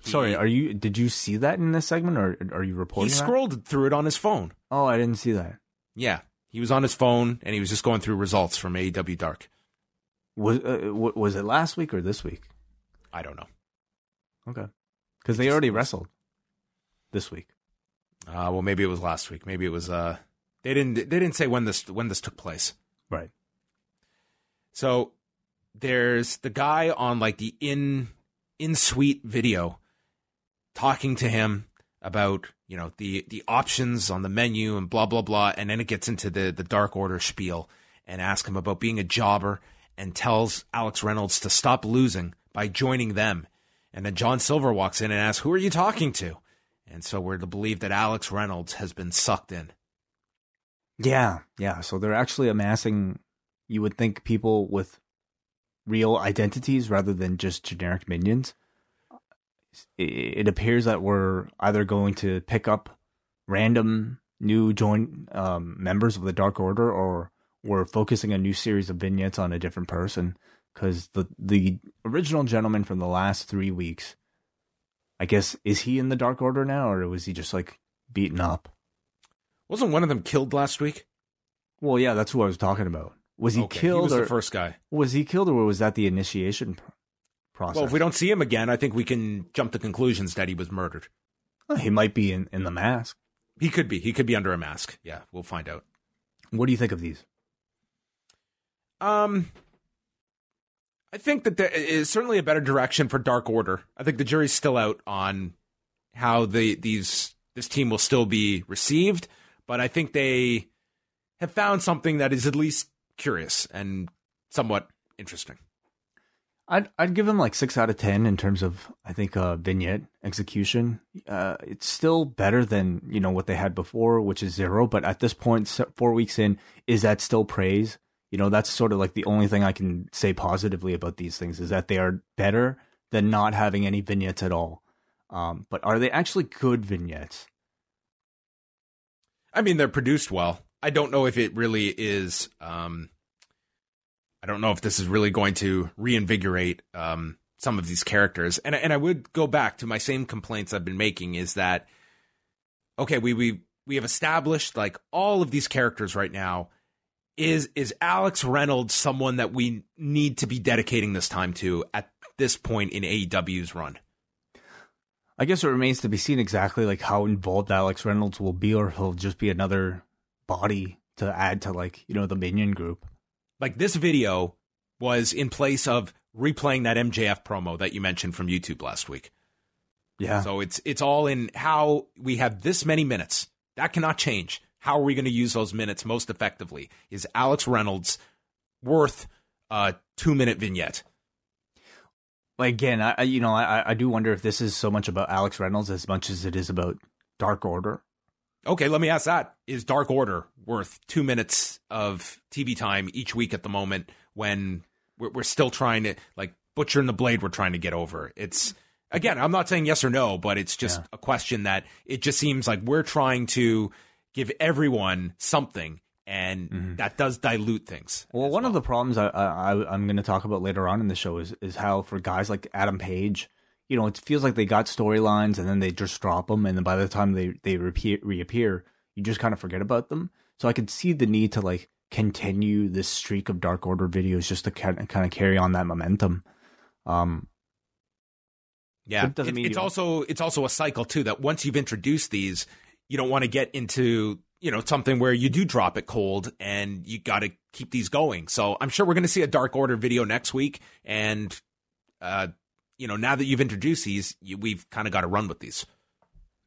He- Sorry, are you? Did you see that in this segment, or are you He reporting? that? scrolled through it on his phone. Oh, I didn't see that. Yeah. He was on his phone and he was just going through results from AEW Dark. Was uh, was it last week or this week? I don't know. Okay, because they already wrestled this week. Uh, well, maybe it was last week. Maybe it was. Uh, they didn't. They didn't say when this when this took place. Right. So there's the guy on like the in in suite video talking to him about you know the the options on the menu and blah blah blah, and then it gets into the the Dark Order spiel and asks him about being a jobber and tells Alex Reynolds to stop losing by joining them. And then John Silver walks in and asks, "Who are you talking to?" And so we're to believe that Alex Reynolds has been sucked in. Yeah, yeah. So they're actually amassing. You would think people with real identities rather than just generic minions. It, appears that we're either going to pick up random new join um, members of the Dark Order, or we're focusing a new series of vignettes on a different person. Because the the original gentleman from the last three weeks, I guess, is he in the Dark Order now, or was he just like beaten up? Wasn't one of them killed last week? Well, yeah, that's who I was talking about. Was he okay, killed? He was or, the first guy. Was he killed, or was that the initiation process? Well, if we don't see him again, I think we can jump to conclusions that he was murdered. Well, he might be in, in the mask. He could be. He could be under a mask. Yeah, we'll find out. What do you think of these? Um, I think that there is certainly a better direction for Dark Order. I think the jury's still out on how the these this team will still be received, but I think they have found something that is at least curious and somewhat interesting. I'd I'd give them like six out of ten in terms of I think uh, vignette execution. Uh, it's still better than you know what they had before, which is zero. But at this point, four weeks in, is that still praise? You know, that's sort of like the only thing I can say positively about these things is that they are better than not having any vignettes at all. Um, but are they actually good vignettes? I mean, they're produced well. I don't know if it really is. Um, I don't know if this is really going to reinvigorate um, some of these characters. And and I would go back to my same complaints I've been making is that okay, we we we have established like all of these characters right now. Is is Alex Reynolds someone that we need to be dedicating this time to at this point in AEW's run? I guess it remains to be seen exactly like how involved Alex Reynolds will be, or he'll just be another body to add to like you know the minion group. Like this video was in place of replaying that MJF promo that you mentioned from YouTube last week. Yeah. So it's it's all in how we have this many minutes. That cannot change. How are we going to use those minutes most effectively? Is Alex Reynolds worth a two minute vignette? Again, I you know I I do wonder if this is so much about Alex Reynolds as much as it is about Dark Order. Okay, let me ask that. Is Dark Order worth two minutes of TV time each week at the moment when we're, we're still trying to, like, Butcher and the Blade, we're trying to get over? It's, again, I'm not saying yes or no, but it's just yeah. a question that it just seems like we're trying to give everyone something and mm-hmm. that does dilute things. Well, one well. of the problems I, I, I'm going to talk about later on in the show is is how for guys like Adam Page, you know, it feels like they got storylines and then they just drop them, and then by the time they they reappear, reappear, you just kind of forget about them. So I could see the need to like continue this streak of Dark Order videos just to kind of, kind of carry on that momentum. Um, yeah, it doesn't it, it's also it's also a cycle too that once you've introduced these, you don't want to get into you know something where you do drop it cold and you got to keep these going. So I'm sure we're going to see a Dark Order video next week, and uh, you know, now that you've introduced these, you, we've kind of got to run with these.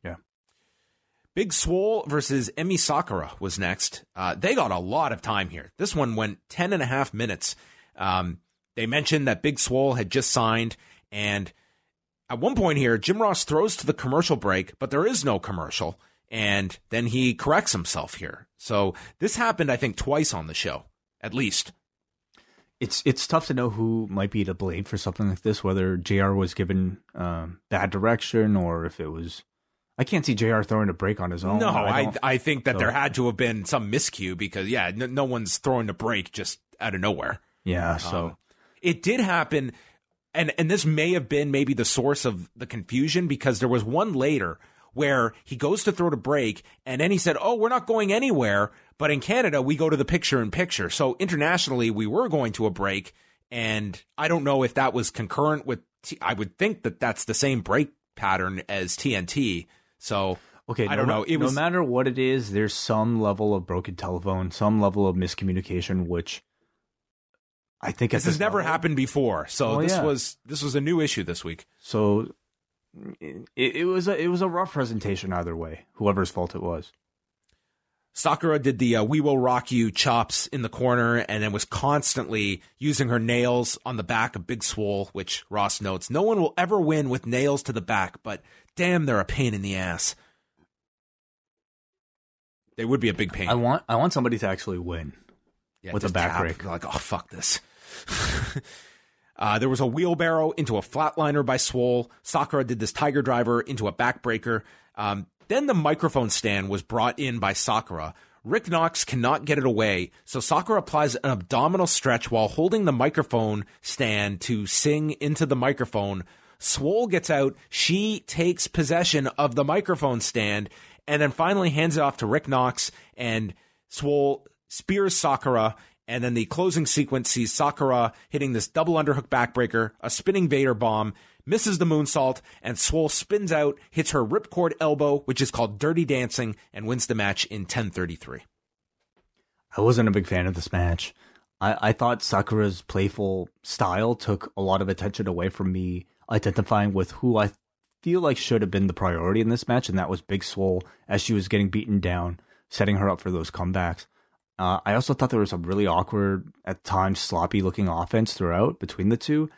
Yeah. Big Swole versus Emi Sakura was next. Uh, they got a lot of time here. This one went 10 and a half minutes. Um, they mentioned that Big Swole had just signed, and at one point here, Jim Ross throws to the commercial break, but there is no commercial, and then he corrects himself here. So this happened, I think, twice on the show, at least it's it's tough to know who might be to blame for something like this. Whether Jr. was given um, bad direction or if it was. I can't see Jr. throwing a break on his own. No, I I, I think that so. there had to have been some miscue because yeah, no, no, one's throwing a break just out of nowhere. Yeah, so um, it did happen, and and this may have been maybe the source of the confusion because there was one later where he goes to throw the break and then he said, "Oh, we're not going anywhere." But in Canada, we go to the picture in picture. So internationally, we were going to a break. And I don't know if that was concurrent with, T- I would think that that's the same break pattern as TNT. So Okay, I don't know. It no was, matter what it is, there's some level of broken telephone, some level of miscommunication, which I think this has never happened before. So oh, this yeah. was this was a new issue this week. So it, it was a it was a rough presentation either way, whoever's fault it was. Sakura did the uh, "We Will Rock You" chops in the corner, and then was constantly using her nails on the back of Big Swole. Which Ross notes, no one will ever win with nails to the back, but damn, they're a pain in the ass. They would be a big pain. I want I want somebody to actually win Yeah, with a back tap. break. Like, oh fuck this. uh, there was a wheelbarrow into a flatliner by Swole. Sakura did this tiger driver into a backbreaker. Um, then the microphone stand was brought in by Sakura. Rick Knox cannot get it away, so Sakura applies an abdominal stretch while holding the microphone stand to sing into the microphone. Swole gets out. She takes possession of the microphone stand and then finally hands it off to Rick Knox and Swole spears Sakura. And then the closing sequence sees Sakura hitting this double underhook backbreaker, a spinning Vader bomb, misses the moonsault, and Swole spins out, hits her ripcord elbow, which is called Dirty Dancing, and wins the match in 1033. I wasn't a big fan of this match. I, I thought Sakura's playful style took a lot of attention away from me identifying with who I feel like should have been the priority in this match, and that was Big Swole as she was getting beaten down, setting her up for those comebacks. Uh, I also thought there was a really awkward, at times sloppy looking offense throughout between the two.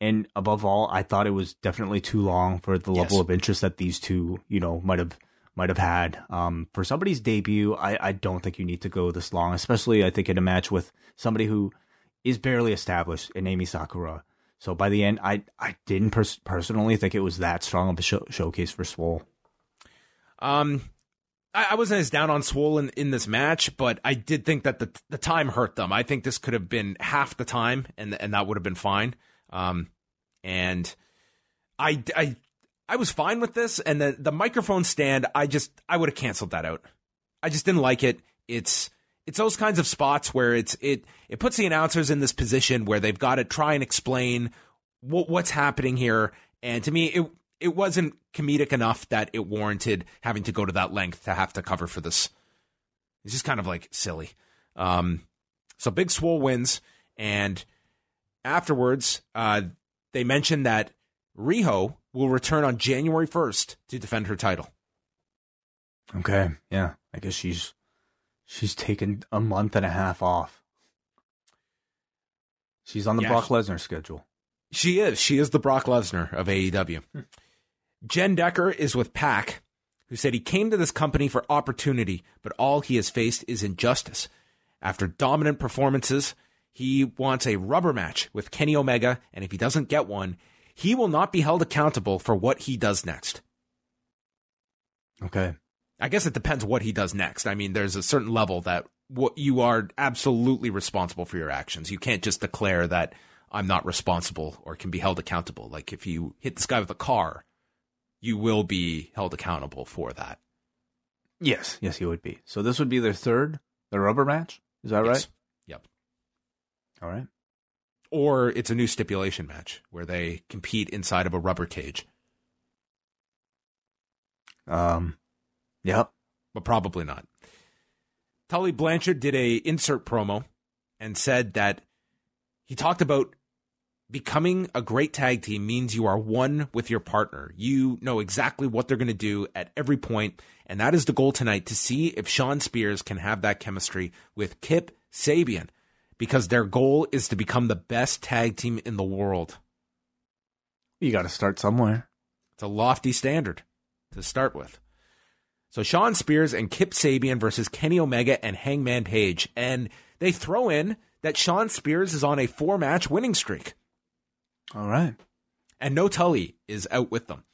And above all, I thought it was definitely too long for the level Yes. of interest that these two, you know, might have might have had. Um, for somebody's debut, I, I don't think you need to go this long, especially I think in a match with somebody who is barely established in Emi Sakura. So by the end, I I didn't pers- personally think it was that strong of a show- showcase for Swole. Um, I, I wasn't as down on Swollen in, this match, but I did think that the the time hurt them. I think this could have been half the time, and and that would have been fine. Um, and I I I was fine with this, and the the microphone stand, I just I would have canceled that out. I just didn't like it. It's it's those kinds of spots where it's it it puts the announcers in this position where they've got to try and explain what what's happening here. And to me, it it wasn't comedic enough that it warranted having to go to that length to have to cover for this. It's just kind of like silly. Um, so Big Swole wins, and afterwards, uh, they mentioned that Riho will return on January first to defend her title. Okay, yeah, I guess she's she's taken a month and a half off. She's on the Yeah, Brock Lesnar schedule. She is. She is the Brock Lesnar of AEW. Jen Decker is with Pac, who said he came to this company for opportunity, but all he has faced is injustice. After dominant performances, he wants a rubber match with Kenny Omega, and if he doesn't get one, he will not be held accountable for what he does next. Okay, I guess it depends what he does next. I mean, there's a certain level that what you are absolutely responsible for your actions. You can't just declare that I'm not responsible or can be held accountable. Like if you hit this guy with a car, you will be held accountable for that. yes, yes, he would be. So this would be their third, the rubber match. Is that Yes. right? Yep. All right. Or it's a new stipulation match where they compete inside of a rubber cage, Um, yep. but probably not. Tully Blanchard did a insert promo and said that he talked about becoming a great tag team means you are one with your partner. You know exactly what they're going to do at every point, and that is the goal tonight to see if Shawn Spears can have that chemistry with Kip Sabian because their goal is to become the best tag team in the world. You got to start somewhere. It's a lofty standard to start with. So Shawn Spears and Kip Sabian versus Kenny Omega and Hangman Page. And they throw in that Shawn Spears is on a four match winning streak. All right. And no Tully is out with them.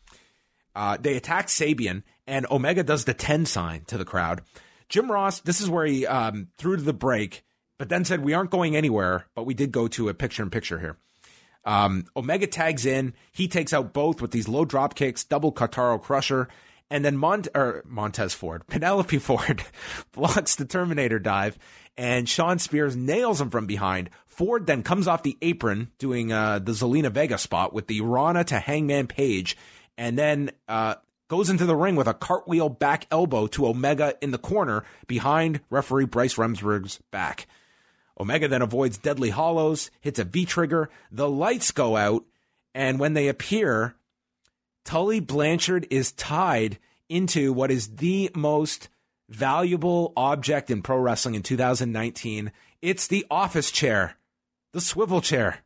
Uh, they attack Sabian, and Omega does the 10 sign to the crowd. Jim Ross, this is where he um, threw to the break, but then said, We aren't going anywhere, but we did go to a picture in picture here. Um, Omega tags in. He takes out both with these low drop kicks, double Kotaro Crusher, and then Mont- or Montez Ford, Penelope Ford blocks the Terminator dive, and Shawn Spears nails him from behind. Ford then comes off the apron doing uh, the Zelina Vega spot with the Rana to Hangman Page, and then uh, goes into the ring with a cartwheel back elbow to Omega in the corner behind referee Bryce Remsburg's back. Omega then avoids Deadly Hollows, hits a V trigger, the lights go out, and when they appear, Tully Blanchard is tied into what is the most valuable object in pro wrestling in 2019. It's the office chair, the swivel chair.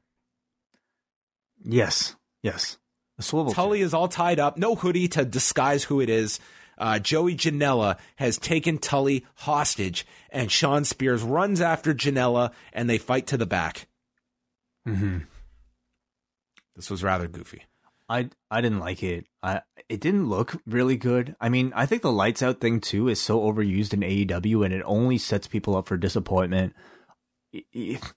Yes, yes. The swivel. Tully chair. is all tied up, no hoodie to disguise who it is. Uh, Joey Janela has taken Tully hostage, and Shawn Spears runs after Janela, and they fight to the back. Mm-hmm. This was rather goofy. I I didn't like it. I it didn't look really good. I mean, I think the lights out thing too is so overused in AEW, and it only sets people up for disappointment. It, it,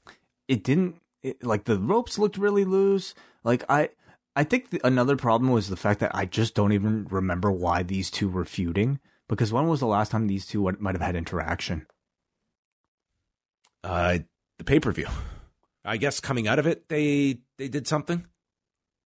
it didn't it, like the ropes looked really loose. Like I I think the, another problem was the fact that I just don't even remember why these two were feuding. Because when was the last time these two might have had interaction? Uh, the pay per view. I guess coming out of it, they they did something.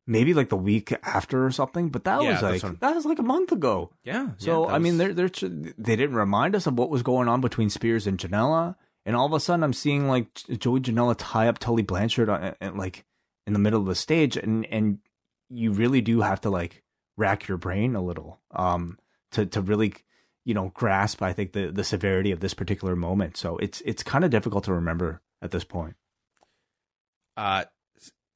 Maybe like the week after or something, but that Yeah, was like what- that was like a month ago. Yeah. So yeah, I mean, they're they're they didn't remind us of what was going on between Spears and Janela, and all of a sudden I'm seeing like Joey Janela tie up Tully Blanchard on, and, like in the middle of the stage, and and you really do have to like rack your brain a little um to to really you know grasp I think the the severity of this particular moment. So it's it's kind of difficult to remember at this point. Uh,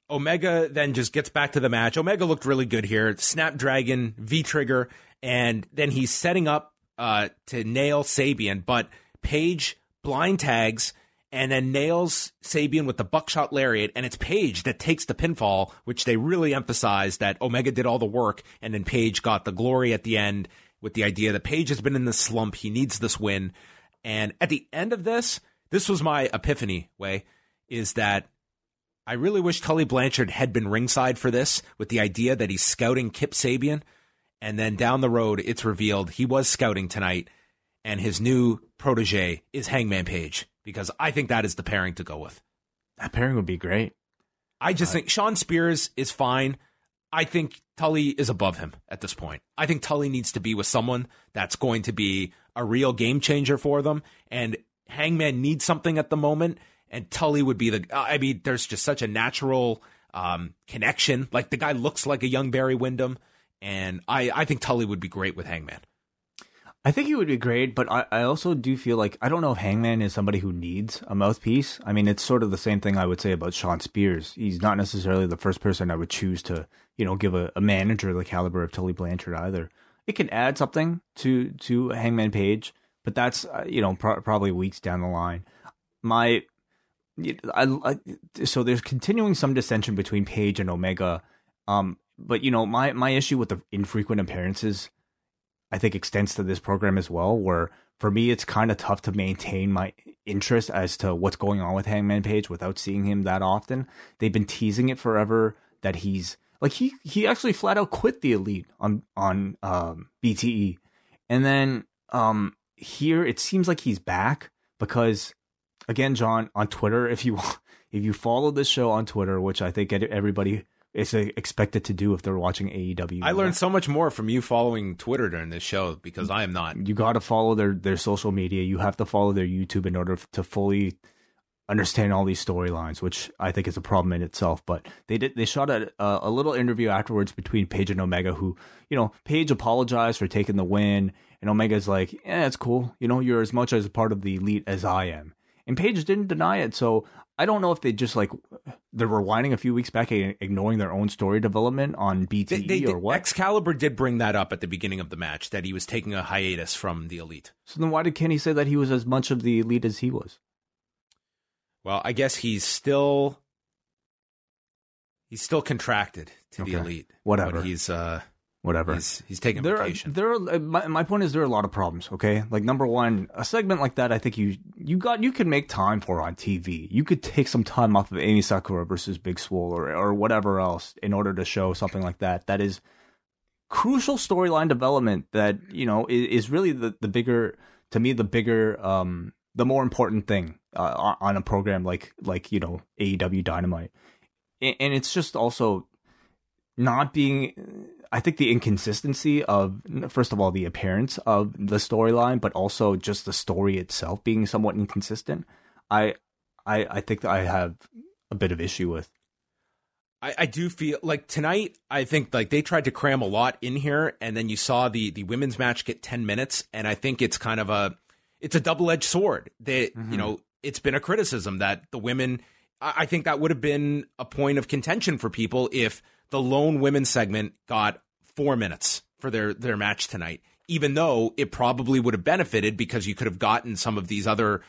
Omega then just gets back to the match. Omega looked really good here. Snapdragon, V trigger, and then he's setting up uh, to nail Sabian, but Page blind tags and then nails Sabian with the buckshot lariat, and it's Page that takes the pinfall, which they really emphasized that Omega did all the work, and then Page got the glory at the end with the idea that Page has been in the slump. He needs this win. And at the end of this, this was my epiphany Wai, is that I really wish Tully Blanchard had been ringside for this with the idea that he's scouting Kip Sabian. And then down the road, it's revealed he was scouting tonight, and his new protege is Hangman Page, because I think that is the pairing to go with. That pairing would be great. I just uh, think Shawn Spears is fine. I think Tully is above him at this point. I think Tully needs to be with someone that's going to be a real game changer for them. And Hangman needs something at the moment. And Tully would be the. I mean, there's just such a natural um, connection. Like the guy looks like a young Barry Windham. And I, I think Tully would be great with Hangman. I think he would be great, but I, I also do feel like I don't know if Hangman is somebody who needs a mouthpiece. I mean, it's sort of the same thing I would say about Shawn Spears. He's not necessarily the first person I would choose to, you know, give a, a manager the caliber of Tully Blanchard either. It can add something to to Hangman Page, but that's uh, you know pro- probably weeks down the line. My, I, I so there's continuing some dissension between Page and Omega, um, but you know my my issue with the infrequent appearances I think extends to this program as well, where for me it's kind of tough to maintain my interest as to what's going on with Hangman Page without seeing him that often. They've been teasing it forever that he's like he he actually flat out quit the elite on on um, BTE, and then um, here it seems like he's back because again, John on Twitter, if you if you follow this show on Twitter, which I think everybody is uh, expected to do if they're watching AEW. I learned so much more from you following Twitter during this show because I am not. You got to follow their their social media. You have to follow their YouTube in order to fully understand all these storylines, which I think is a problem in itself. But they did they shot a a little interview afterwards between Page and Omega, who you know Page apologized for taking the win, and Omega's like, yeah, it's cool. You know, you're as much as a part of the elite as I am. And Page didn't deny it, so I don't know if they just like they're rewinding a few weeks back ignoring their own story development on BTE They, they or what. Excalibur did bring that up at the beginning of the match that he was taking a hiatus from the elite. So then why did Kenny say that he was as much of the elite as he was? Well, I guess he's still he's still contracted to the elite. Whatever. He's uh Whatever. he's he's taking there are, there are my, my point is there are a lot of problems okay? Like number one a segment like that i think you you got you could make time for on tv you could take some time off of Emi Sakura versus big swole or, or whatever else in order to show something like that. That is crucial storyline development that you know is, is really the, the bigger to me the bigger um the more important thing uh, on- a program like like you know aew dynamite. And, and it's just also not being I think the inconsistency of first of all the appearance of the storyline, but also just the story itself being somewhat inconsistent. I I I think that I have a bit of issue with. I, I do feel like tonight. I think like they tried to cram a lot in here, and then you saw the the women's match get ten minutes, and I think it's kind of a it's a double edged sword. That Mm-hmm. you know, it's been a criticism that the women. I, I think that would have been a point of contention for people if the lone women's segment got four minutes for their their match tonight. Even though it probably would have benefited because you could have gotten some of these other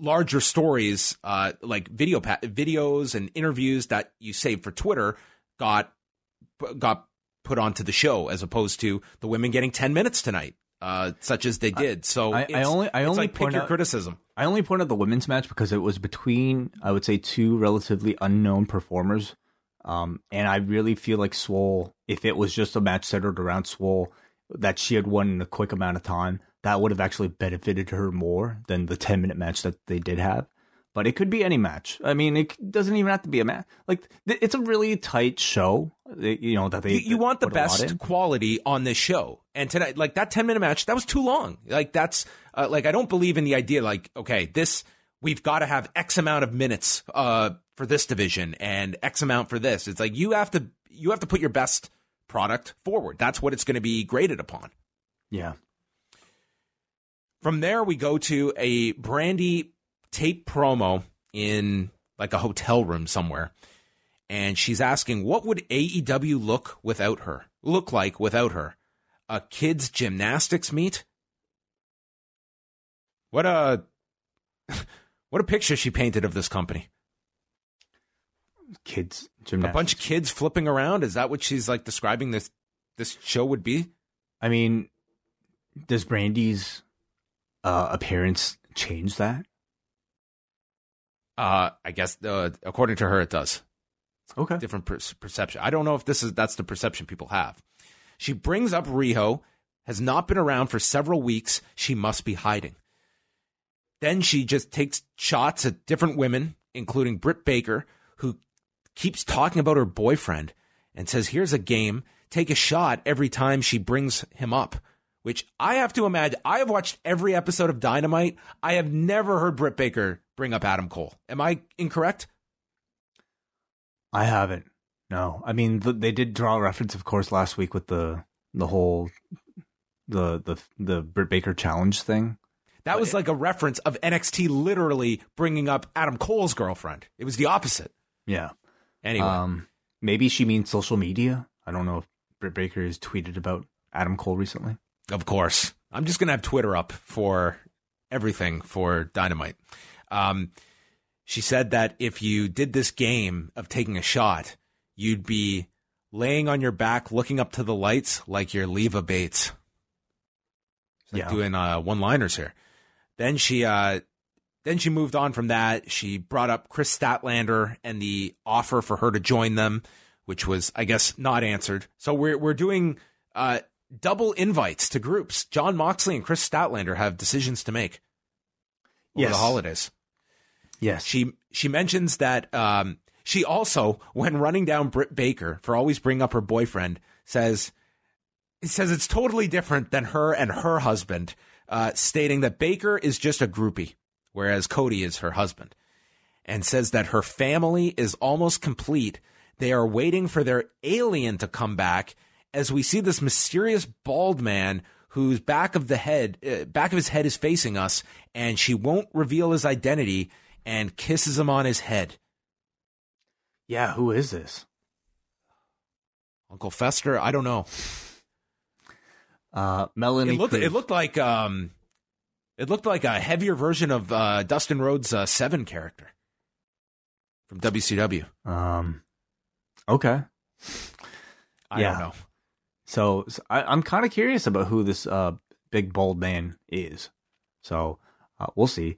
larger stories, uh, like video pa- videos and interviews that you save for Twitter, got got put onto the show as opposed to the women getting ten minutes tonight, uh, such as they did. So I- I only- I only like pick point your out- criticism. I only pointed out the women's match because it was between, I would say, two relatively unknown performers. Um, and I really feel like Swole, if it was just a match centered around Swole that she had won in a quick amount of time, that would have actually benefited her more than the 10 minute match that they did have. But it could be any match. I mean, it doesn't even have to be a match. Like, th- it's a really tight show, you know, that they. You, you want the put a lot best quality on this show, and tonight, like that ten minute match, that was too long. Like that's uh, like I don't believe in the idea. Like okay, this we've got to have X amount of minutes uh, for this division and X amount for this. It's like you have to you have to put your best product forward. That's what it's going to be graded upon. Yeah. From there, we go to a Brandi tape promo in like a hotel room somewhere. And she's asking, what would AEW look without her? Look like without her? A kids' gymnastics meet? What a what a picture she painted of this company. Kids, A bunch of kids flipping around. Is that what she's like describing this this show would be? I mean, does Brandi's uh, appearance change that? Uh, I guess uh, according to her, it does. Okay. different per- perception. I don't know if this is that's the perception people have. She brings up Riho has not been around for several weeks. She must be hiding. Then she just takes shots at different women, including Britt Baker, who keeps talking about her boyfriend and says, "Here's a game. Take a shot every time she brings him up." Which I have to imagine. I have watched every episode of Dynamite. I have never heard Britt Baker bring up Adam Cole. Am I incorrect? I haven't. No, I mean th- they did draw a reference, of course, last week with the the whole the the the Britt Baker challenge thing. That was like a reference of NXT literally bringing up Adam Cole's girlfriend. It was the opposite. Yeah. Anyway, Um, maybe she means social media. I don't know if Britt Baker has tweeted about Adam Cole recently. of course, I'm just gonna have Twitter up for everything for Dynamite. Um, she said that if you did this game of taking a shot, you'd be laying on your back, looking up to the lights like you're Leva Bates. Like Yeah. doing uh, one-liners here. Then she uh, then she moved on from that. She brought up Kris Statlander and the offer for her to join them, which was, I guess, not answered. So we're we're doing uh, double invites to groups. Jon Moxley and Kris Statlander have decisions to make over Yes. the holidays. Yes. She she mentions that um, she also, when running down Britt Baker for always bringing up her boyfriend, says he says it's totally different than her and her husband, uh, stating that Baker is just a groupie, whereas Cody is her husband, and says that her family is almost complete. They are waiting for their alien to come back as we see this mysterious bald man whose back of the head, uh, back of his head is facing us, and she won't reveal his identity and kisses him on his head. yeah. Who is this? Uncle Fester, I don't know. Uh, Melanie. It looked it looked like um it looked like a heavier version of uh, Dustin Rhodes' uh, Seven character from WCW. Um. Okay. I Yeah. don't know. So, so I, I'm kind of curious about who this uh big bald man is. So uh, we'll see.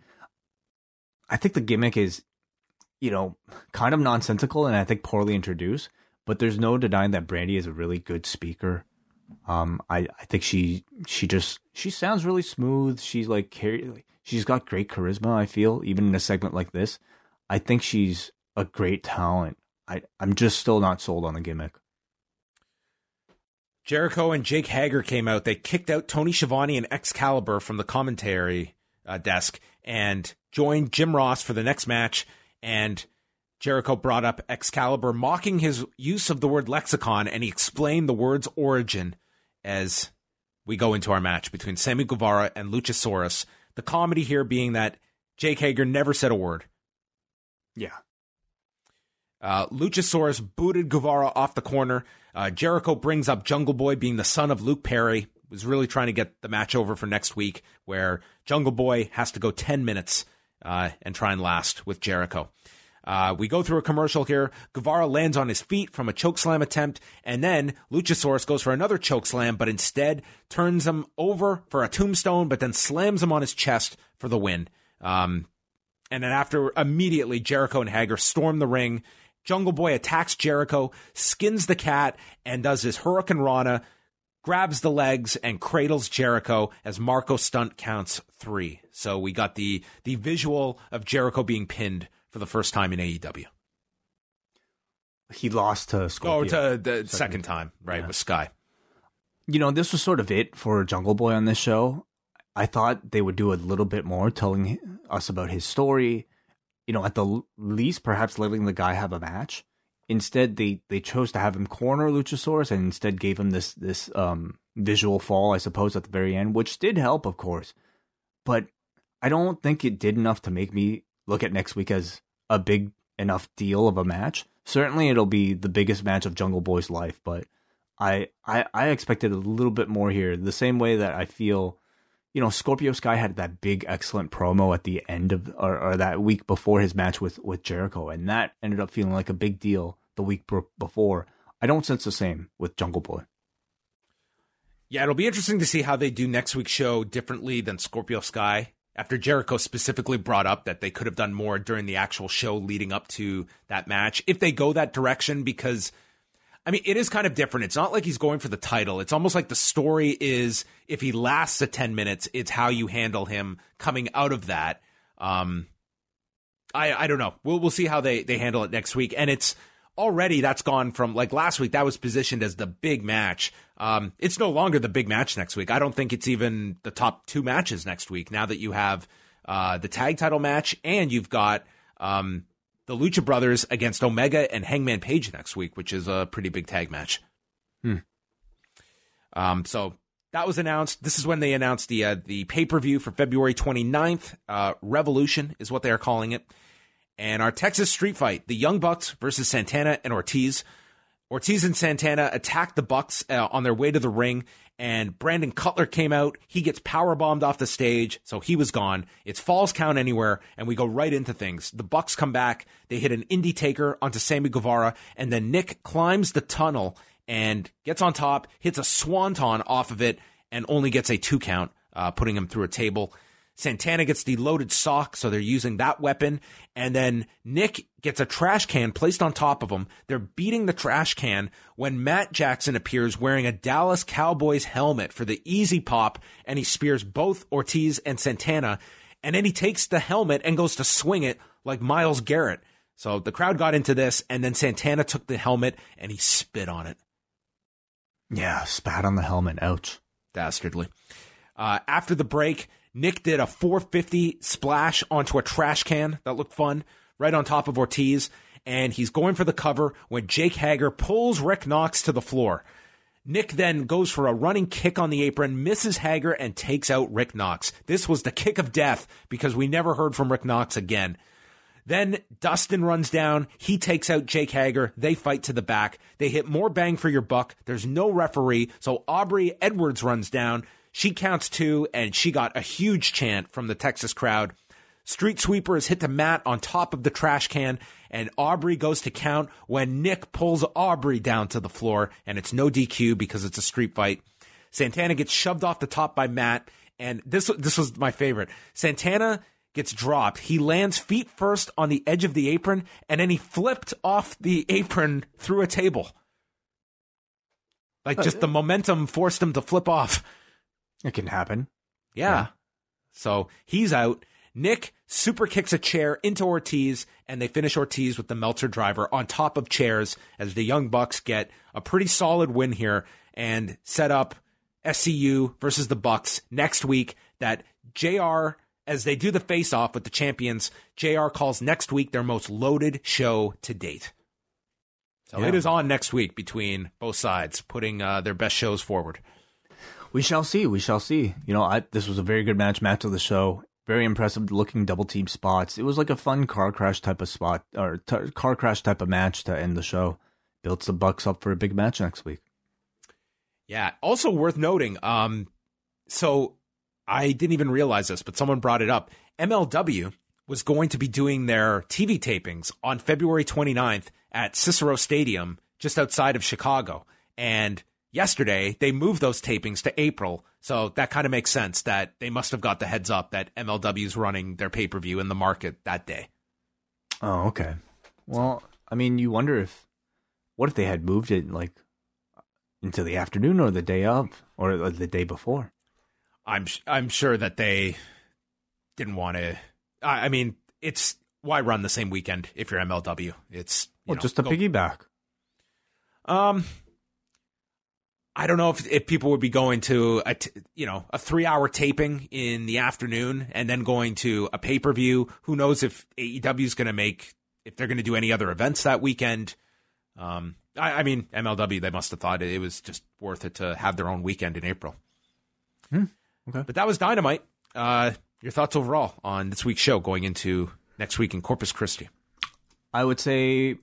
I think the gimmick is, you know, kind of nonsensical and I think poorly introduced. But there's no denying that Brandi is a really good speaker. Um, I I think she she just she sounds really smooth. She's like carry, she's got great charisma. I feel even in a segment like this, I think she's a great talent. I I'm just still not sold on the gimmick. Jericho and Jake Hager came out. They kicked out Tony Schiavone and Excalibur from the commentary uh, desk and joined Jim Ross for the next match. And Jericho brought up Excalibur, mocking his use of the word lexicon, and he explained the word's origin as we go into our match between Sammy Guevara and Luchasaurus. The comedy here being that Jake Hager never said a word. Yeah. Uh, Luchasaurus booted Guevara off the corner. Uh, Jericho brings up Jungle Boy being the son of Luke Perry. Was really trying to get the match over for next week, where Jungle Boy has to go 10 minutes uh, and try and last with Jericho. Uh, we go through a commercial here. Guevara lands on his feet from a chokeslam attempt, and then Luchasaurus goes for another chokeslam, but instead turns him over for a tombstone, but then slams him on his chest for the win. Um, and then after immediately Jericho and Hager storm the ring. Jungle Boy attacks Jericho, skins the cat, and does his hurricanrana, grabs the legs and cradles Jericho as Marco Stunt counts three. So we got the the visual of Jericho being pinned for the first time in AEW. He lost to Scorpio. Oh, to the second, second time, right, yeah. with Sky. You know, this was sort of it for Jungle Boy on this show. I thought they would do a little bit more telling us about his story. You know, at the least, perhaps letting the guy have a match. Instead, they they chose to have him corner Luchasaurus and instead gave him this this um, visual fall, I suppose, at the very end, which did help, of course. But I don't think it did enough to make me look at next week as a big enough deal of a match. Certainly, it'll be the biggest match of Jungle Boy's life, but I, I I expected a little bit more here. The same way that I feel, you know, Scorpio Sky had that big, excellent promo at the end of or, or that week before his match with with Jericho, and that ended up feeling like a big deal the week before. I don't sense the same with Jungle Boy. Yeah, it'll be interesting to see how they do next week's show differently than Scorpio Sky after Jericho specifically brought up that they could have done more during the actual show leading up to that match, if they go that direction, because I mean, it is kind of different. It's not like he's going for the title. It's almost like the story is if he lasts a 10 minutes, it's how you handle him coming out of that. Um, I, I don't know. We'll, we'll see how they, they handle it next week. And it's, already that's gone from like last week that was positioned as the big match um, it's no longer the big match next week i don't think it's even the top two matches next week now that you have uh, the tag title match and you've got um, the lucha brothers against omega and hangman page next week which is a pretty big tag match hmm. um, so that was announced. This is when they announced the uh, the pay per view for February 29th. Uh, Revolution is what they are calling it. And our Texas street fight, the Young Bucks versus Santana and Ortiz. Ortiz and Santana attacked the Bucks uh, on their way to the ring, and Brandon Cutler came out. He gets power bombed off the stage, so he was gone. It's falls count anywhere, and we go right into things. The Bucks come back. They hit an indie taker onto Sammy Guevara, and then Nick climbs the tunnel and gets on top, hits a swanton off of it, and only gets a two count, uh, putting him through a table. Santana gets the loaded sock, so they're using that weapon. And then Nick gets a trash can placed on top of him. They're beating the trash can when Matt Jackson appears wearing a Dallas Cowboys helmet for the easy pop, and he spears both Ortiz and Santana. And then he takes the helmet and goes to swing it like Myles Garrett. So the crowd got into this, and then Santana took the helmet and he spit on it. Yeah, spat on the helmet. Ouch. Dastardly. Uh, after the break, Nick did a 450 splash onto a trash can that looked fun right on top of Ortiz. And he's going for the cover when Jake Hager pulls Rick Knox to the floor. Nick then goes for a running kick on the apron, misses Hager, and takes out Rick Knox. This was the kick of death because we never heard from Rick Knox again. Then Dustin runs down. He takes out Jake Hager. They fight to the back. They hit more bang for your buck. There's no referee. So Aubrey Edwards runs down. She counts two, and she got a huge chant from the Texas crowd. Street Sweeper is hit to Matt on top of the trash can, and Aubrey goes to count when Nick pulls Aubrey down to the floor, and it's no DQ because it's a street fight. Santana gets shoved off the top by Matt, and this this was my favorite. Santana gets dropped. He lands feet first on the edge of the apron, and then he flipped off the apron through a table. Like just the momentum forced him to flip off. It can happen. Yeah. yeah. So he's out. Nick super kicks a chair into Ortiz, and they finish Ortiz with the Meltzer driver on top of chairs as the Young Bucks get a pretty solid win here and set up SCU versus the Bucks next week. That JR as they do the face off with the champions, JR calls next week their most loaded show to date. So Yeah. it is on next week between both sides, putting uh, their best shows forward. We shall see. We shall see. You know, I, this was a very good match, match of the show. Very impressive looking double team spots. It was like a fun car crash type of spot or t- car crash type of match to end the show. Builds the Bucks up for a big match next week. Yeah. Also worth noting, um, so I didn't even realize this, but someone brought it up. MLW was going to be doing their TV tapings on February 29th at Cicero Stadium, just outside of Chicago. And yesterday they moved those tapings to April. So that kind of makes sense that they must have got the heads up that MLW is running their pay per view in the market that day. Oh, okay. Well, I mean, you wonder if what if they had moved it like into the afternoon or the day of or the day before? I'm I'm sure that they didn't want to. I, I mean, it's why run the same weekend if you're MLW? It's Well, know, just a go- piggyback. Um, I don't know if if people would be going to a t- you know a three hour taping in the afternoon and then going to a pay per view. Who knows if AEW is going to make if they're going to do any other events that weekend. Um, I, I mean MLW they must have thought it was just worth it to have their own weekend in April. Hmm, okay. but that was Dynamite. Uh, your thoughts overall on this week's show going into next week in Corpus Christi? I would say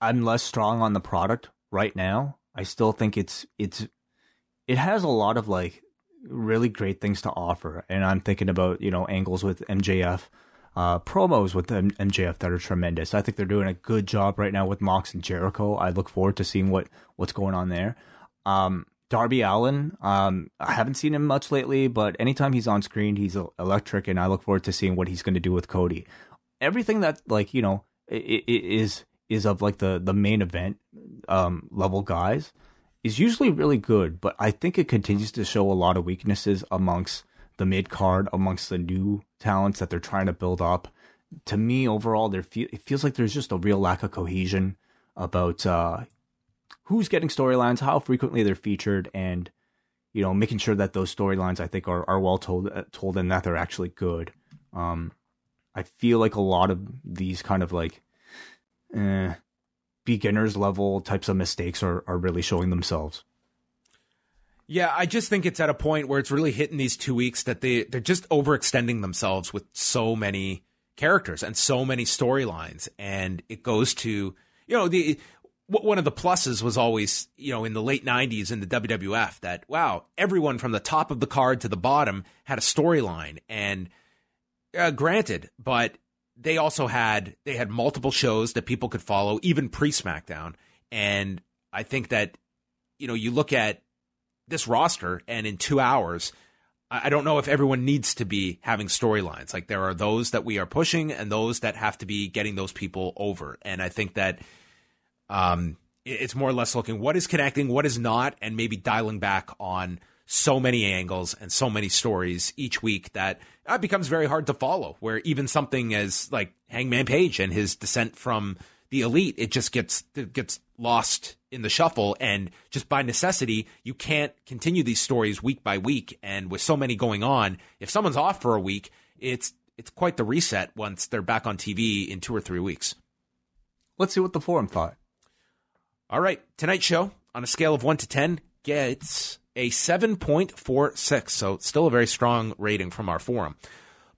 I'm less strong on the product right now. I still think it's it's it has a lot of like really great things to offer, and I'm thinking about you know angles with MJF, uh, promos with M- MJF that are tremendous. I think they're doing a good job right now with Mox and Jericho. I look forward to seeing what what's going on there. Um, Darby Allin, um, I haven't seen him much lately, but anytime he's on screen, he's electric, and I look forward to seeing what he's going to do with Cody. Everything that like you know is is of like the the main event um, level guys is usually really good, but I think it continues to show a lot of weaknesses amongst the mid card, amongst the new talents that they're trying to build up. To me, overall, there fe- it feels like there's just a real lack of cohesion about uh, who's getting storylines, how frequently they're featured, and you know, making sure that those storylines I think are, are well told uh, told and that they're actually good. Um, I feel like a lot of these kind of like eh, beginners level types of mistakes are, are really showing themselves. Yeah, I just think it's at a point where it's really hitting these two weeks that they they're just overextending themselves with so many characters and so many storylines, and it goes to you know the one of the pluses was always you know in the late '90s in the WWF that wow everyone from the top of the card to the bottom had a storyline, and uh, granted, but they also had they had multiple shows that people could follow even pre SmackDown, and I think that you know you look at this roster and in two hours I don't know if everyone needs to be having storylines. Like there are those that we are pushing and those that have to be getting those people over. And I think that um it's more or less looking what is connecting, what is not, and maybe dialing back on so many angles and so many stories each week that uh, becomes very hard to follow. Where even something as like Hangman Page and his descent from the elite, it just gets it gets lost in the shuffle, and just by necessity, you can't continue these stories week by week. And with so many going on, if someone's off for a week, it's it's quite the reset once they're back on TV in two or three weeks. Let's see what the forum thought. All right, tonight's show on a scale of one to ten gets a seven point four six, so still a very strong rating from our forum.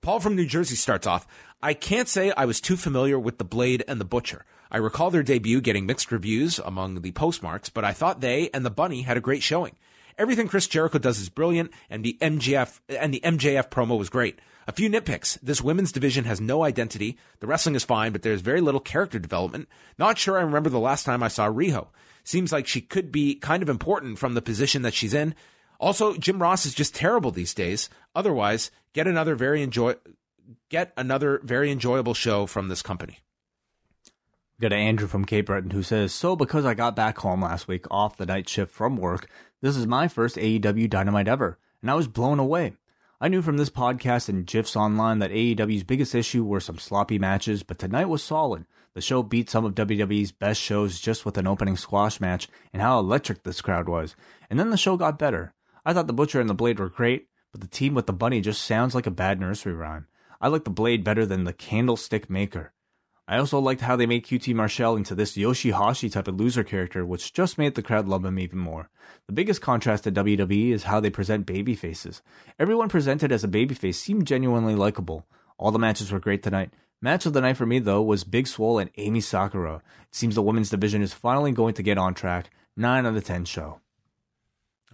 Paul from New Jersey starts off. I can't say I was too familiar with the Blade and the Butcher. I recall their debut getting mixed reviews among the postmarks, but I thought they and the Bunny had a great showing. Everything Chris Jericho does is brilliant, and the MJF and the MJF promo was great. A few nitpicks. This women's division has no identity. The wrestling is fine, but there's very little character development. Not sure I remember the last time I saw Riho. Seems like she could be kind of important from the position that she's in. Also, Jim Ross is just terrible these days. Otherwise, get another very enjoy get another very enjoyable show from this company. Got Andrew from Cape Breton who says, So because I got back home last week off the night shift from work, this is my first AEW Dynamite ever, and I was blown away. I knew from this podcast and GIFs online that AEW's biggest issue were some sloppy matches, but tonight was solid. The show beat some of WWE's best shows just with an opening squash match and how electric this crowd was. And then the show got better. I thought the Butcher and the Blade were great, but the team with the bunny just sounds like a bad nursery rhyme. I like the blade better than the candlestick maker. I also liked how they made QT Marshall into this Yoshihashi type of loser character, which just made the crowd love him even more. The biggest contrast to WWE is how they present baby faces. Everyone presented as a babyface seemed genuinely likable. All the matches were great tonight. Match of the night for me, though, was Big Swole and Emi Sakura. It seems the women's division is finally going to get on track. 9 out of 10 show.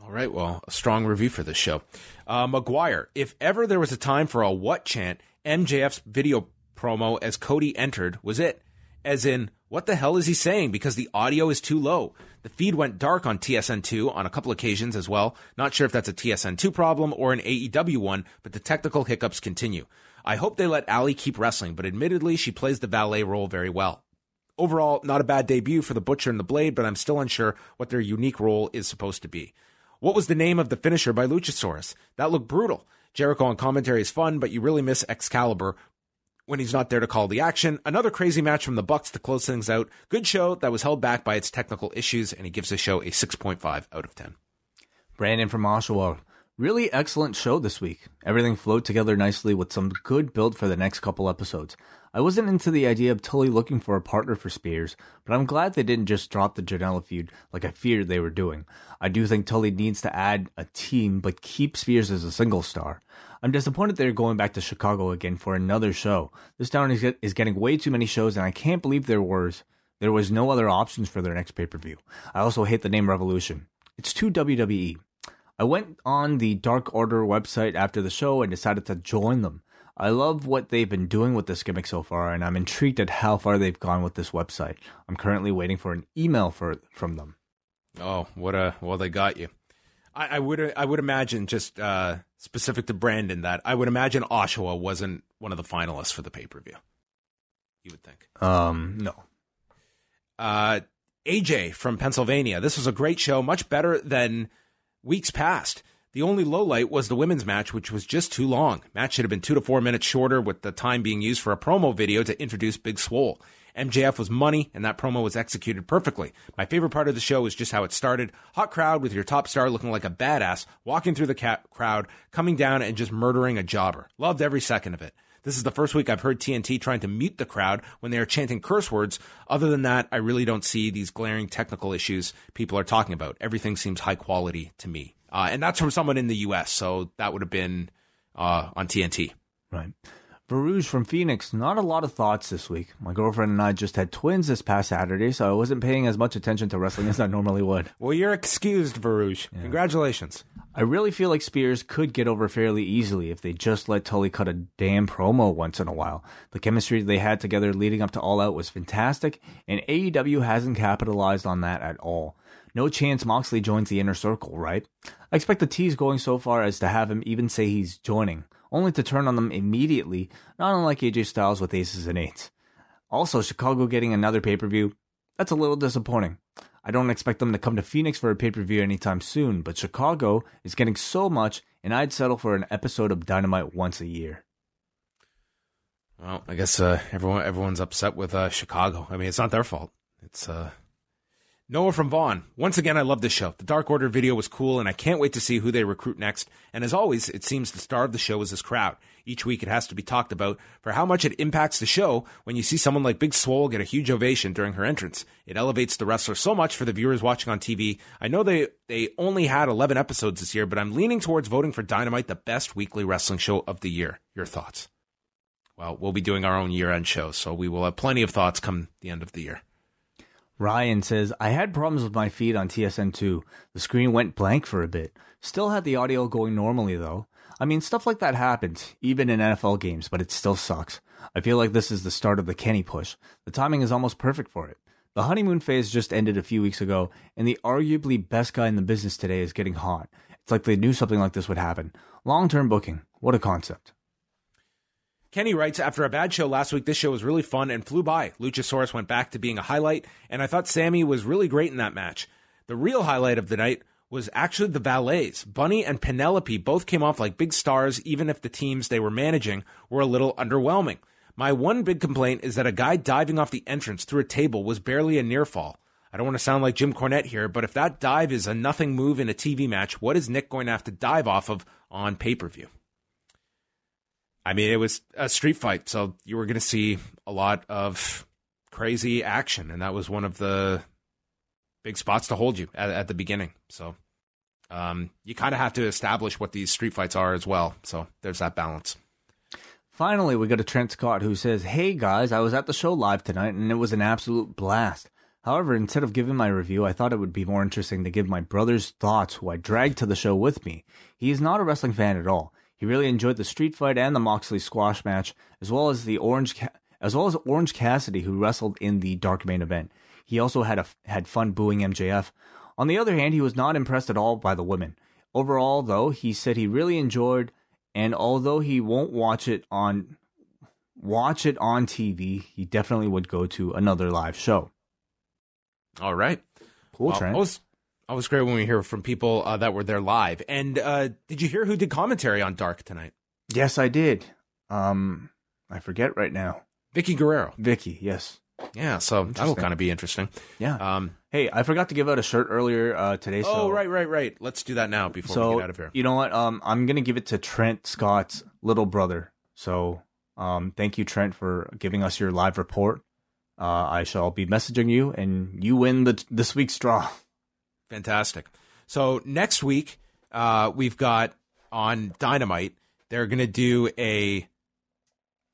All right, well, a strong review for this show. Uh, McGuire, if ever there was a time for a what chant, MJF's video promo as Cody entered was it. As in, what the hell is he saying? Because the audio is too low. The feed went dark on TSN2 on a couple occasions as well. Not sure if that's a TSN2 problem or an AEW one, but the technical hiccups continue. I hope they let Allie keep wrestling, but admittedly, she plays the valet role very well. Overall, not a bad debut for the Butcher and the Blade, but I'm still unsure what their unique role is supposed to be. What was the name of the finisher by Luchasaurus? That looked brutal. Jericho on commentary is fun, but you really miss Excalibur when he's not there to call the action. Another crazy match from the Bucks to close things out. Good show that was held back by its technical issues, and he gives the show a 6.5 out of 10. Brandon from Oshawa. Really excellent show this week. Everything flowed together nicely with some good build for the next couple episodes. I wasn't into the idea of Tully looking for a partner for Spears, but I'm glad they didn't just drop the Janela feud like I feared they were doing. I do think Tully needs to add a team, but keep Spears as a single star. I'm disappointed they're going back to Chicago again for another show. This town is, is getting way too many shows, and I can't believe there was there was no other options for their next pay per view. I also hate the name Revolution. It's too WWE. I went on the Dark Order website after the show and decided to join them. I love what they've been doing with this gimmick so far, and I'm intrigued at how far they've gone with this website. I'm currently waiting for an email for from them. Oh, what a well they got you. I, I would I would imagine just uh, specific to Brandon that I would imagine Oshawa wasn't one of the finalists for the pay per view. You would think. Um, no. Uh, AJ from Pennsylvania. This was a great show, much better than weeks past. The only low light was the women's match, which was just too long. Match should have been two to four minutes shorter, with the time being used for a promo video to introduce Big Swole. MJF was money, and that promo was executed perfectly. My favorite part of the show is just how it started. Hot crowd with your top star looking like a badass, walking through the ca- crowd, coming down and just murdering a jobber. Loved every second of it. This is the first week I've heard TNT trying to mute the crowd when they are chanting curse words. Other than that, I really don't see these glaring technical issues people are talking about. Everything seems high quality to me. Uh, and that's from someone in the U.S., so that would have been uh, on TNT. Right. Baruj from Phoenix, not a lot of thoughts this week. My girlfriend and I just had twins this past Saturday, so I wasn't paying as much attention to wrestling as I normally would. Well, you're excused, Varouge. Yeah. Congratulations. I really feel like Spears could get over fairly easily if they just let Tully cut a damn promo once in a while. The chemistry they had together leading up to All Out was fantastic, and AEW hasn't capitalized on that at all. No chance Moxley joins the inner circle, right? I expect the tease going so far as to have him even say he's joining only to turn on them immediately, not unlike AJ Styles with aces and eights. Also, Chicago getting another pay per view, that's a little disappointing. I don't expect them to come to Phoenix for a pay per view anytime soon, but Chicago is getting so much, and I'd settle for an episode of Dynamite once a year. Well, I guess uh, everyone everyone's upset with uh, Chicago. I mean, it's not their fault. It's uh, Noah from Vaughn. Once again, I love this show. The Dark Order video was cool, and I can't wait to see who they recruit next. And as always, it seems the star of the show is this crowd. Each week, it has to be talked about for how much it impacts the show when you see someone like Big Swole get a huge ovation during her entrance. It elevates the wrestler so much for the viewers watching on TV. I know they, they only had 11 episodes this year, but I'm leaning towards voting for Dynamite the best weekly wrestling show of the year. Your thoughts? Well, we'll be doing our own year end show, so we will have plenty of thoughts come the end of the year. Ryan says, I had problems with my feed on TSN2. The screen went blank for a bit. Still had the audio going normally though. I mean, stuff like that happens, even in NFL games, but it still sucks. I feel like this is the start of the Kenny push. The timing is almost perfect for it. The honeymoon phase just ended a few weeks ago, and the arguably best guy in the business today is getting hot. It's like they knew something like this would happen. Long term booking. What a concept. Kenny writes, after a bad show last week, this show was really fun and flew by. Luchasaurus went back to being a highlight, and I thought Sammy was really great in that match. The real highlight of the night was actually the valets. Bunny and Penelope both came off like big stars, even if the teams they were managing were a little underwhelming. My one big complaint is that a guy diving off the entrance through a table was barely a near fall. I don't want to sound like Jim Cornette here, but if that dive is a nothing move in a TV match, what is Nick going to have to dive off of on pay per view? I mean, it was a street fight, so you were going to see a lot of crazy action, and that was one of the big spots to hold you at, at the beginning. So um, you kind of have to establish what these street fights are as well. So there's that balance. Finally, we got a Trent Scott who says, Hey guys, I was at the show live tonight and it was an absolute blast. However, instead of giving my review, I thought it would be more interesting to give my brother's thoughts, who I dragged to the show with me. He is not a wrestling fan at all. He really enjoyed the street fight and the Moxley squash match, as well as the Orange, Ca- as well as Orange Cassidy, who wrestled in the dark main event. He also had a, had fun booing MJF. On the other hand, he was not impressed at all by the women. Overall, though, he said he really enjoyed, and although he won't watch it on watch it on TV, he definitely would go to another live show. All right. Cool, Trent. Always great when we hear from people uh, that were there live. And uh, did you hear who did commentary on Dark tonight? yes, I did. Um, I forget right now. Vickie Guerrero. Vickie, yes. Yeah, so that'll kind of be interesting. Yeah. Um, hey, I forgot to give out a shirt earlier uh, today. So, oh, right, right, right. Let's do that now before so we get out of here. you know what? Um, I'm gonna give it to Trent Scott's little brother. So, um, thank you, Trent, for giving us your live report. Uh, I shall be messaging you, and you win the this week's draw. Fantastic. So next week, uh, we've got on Dynamite. They're going to do a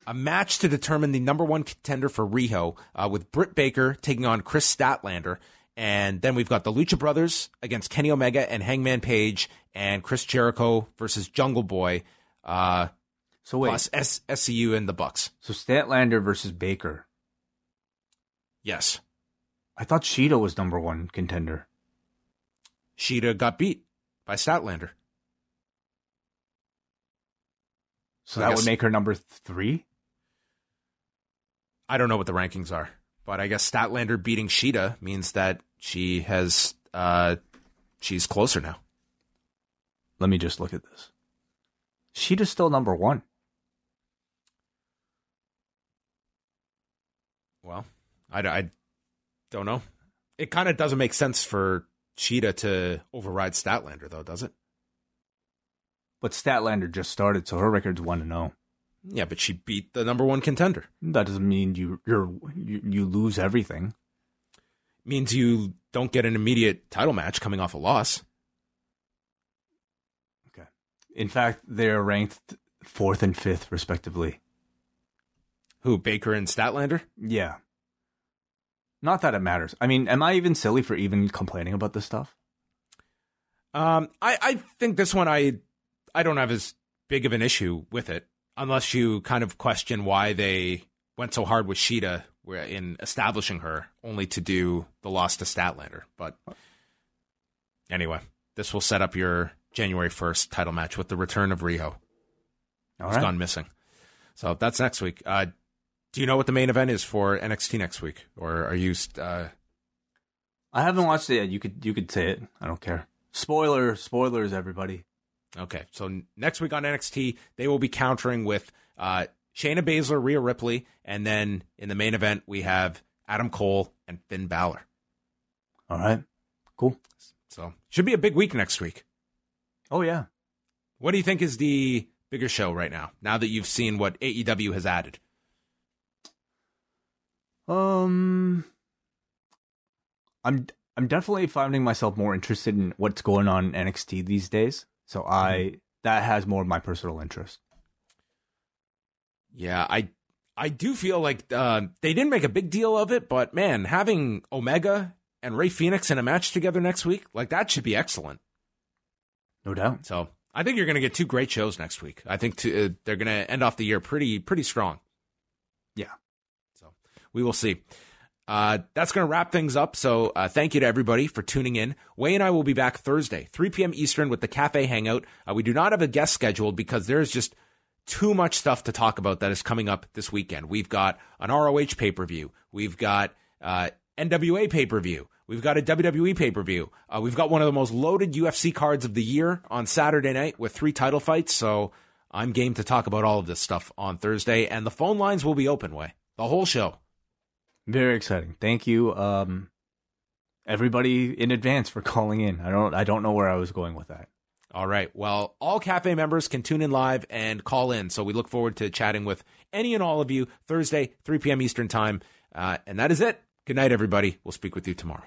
a match to determine the number one contender for Riho, uh, with Britt Baker taking on Kris Statlander, and then we've got the Lucha Brothers against Kenny Omega and Hangman Page, and Chris Jericho versus Jungle Boy, uh, So wait, plus S- SCU and the Bucks. so Statlander versus Baker. Yes, I thought Shida was number one contender. Shida got beat by Statlander. So I that guess- would make her number three. I don't know what the rankings are, but I guess Statlander beating Shida means that she has uh she's closer now. Let me just look at this. Shida's still number one. Well, I, I don't know. It kind of doesn't make sense for Shida to override Statlander, though, does it? But Statlander just started, so her record's one to zero. Yeah, but she beat the number one contender. That doesn't mean you you're you, you lose everything. Means you don't get an immediate title match coming off a loss. Okay. In fact, they're ranked fourth and fifth, respectively. Who Baker and Statlander? Yeah. Not that it matters. I mean, am I even silly for even complaining about this stuff? Um, I, I think this one I I don't have as big of an issue with it, unless you kind of question why they went so hard with Shida in establishing her, only to do the loss to Statlander. But anyway, this will set up your January first title match with the return of Riho. All right. gone missing. So that's next week. Uh, do you know what the main event is for NXT next week, or are you? Uh, I haven't watched it yet. You could you could say it. I don't care. Spoiler, spoilers, everybody. Okay, so next week on NXT, they will be countering with uh, Shayna Baszler, Rhea Ripley, and then in the main event we have Adam Cole and Finn Balor. All right. Cool. So should be a big week next week. Oh yeah. What do you think is the bigger show right now? Now that you've seen what AEW has added, Um, I'm I'm definitely finding myself more interested in what's going on in NXT these days. So I that has more of my personal interest. yeah, I I do feel like uh, they didn't make a big deal of it, but man, having Omega and Rey Fénix in a match together next week, like that should be excellent. No doubt. So I think you're going to get two great shows next week. I think to, uh, they're going to end off the year pretty pretty strong. Yeah. We will see. Uh, that's going to wrap things up. So uh, thank you to everybody for tuning in. Wayne and I will be back Thursday, 3 p.m. Eastern, with the Cafe Hangout. Uh, we do not have a guest scheduled because there's just too much stuff to talk about that is coming up this weekend. We've got an ROH pay per view. We've got uh, NWA pay per view. We've got a WWE pay per view. Uh, we've got one of the most loaded UFC cards of the year on Saturday night with three title fights. So I'm game to talk about all of this stuff on Thursday, and the phone lines will be open. Way the whole show. Very exciting. Thank you. Um, everybody in advance for calling in. I don't I don't know where I was going with that. All right. Well, all cafe members can tune in live and call in. So we look forward to chatting with any and all of you Thursday, 3 p.m. Eastern Time. Uh, and that is it. Good night, everybody. We'll speak with you tomorrow.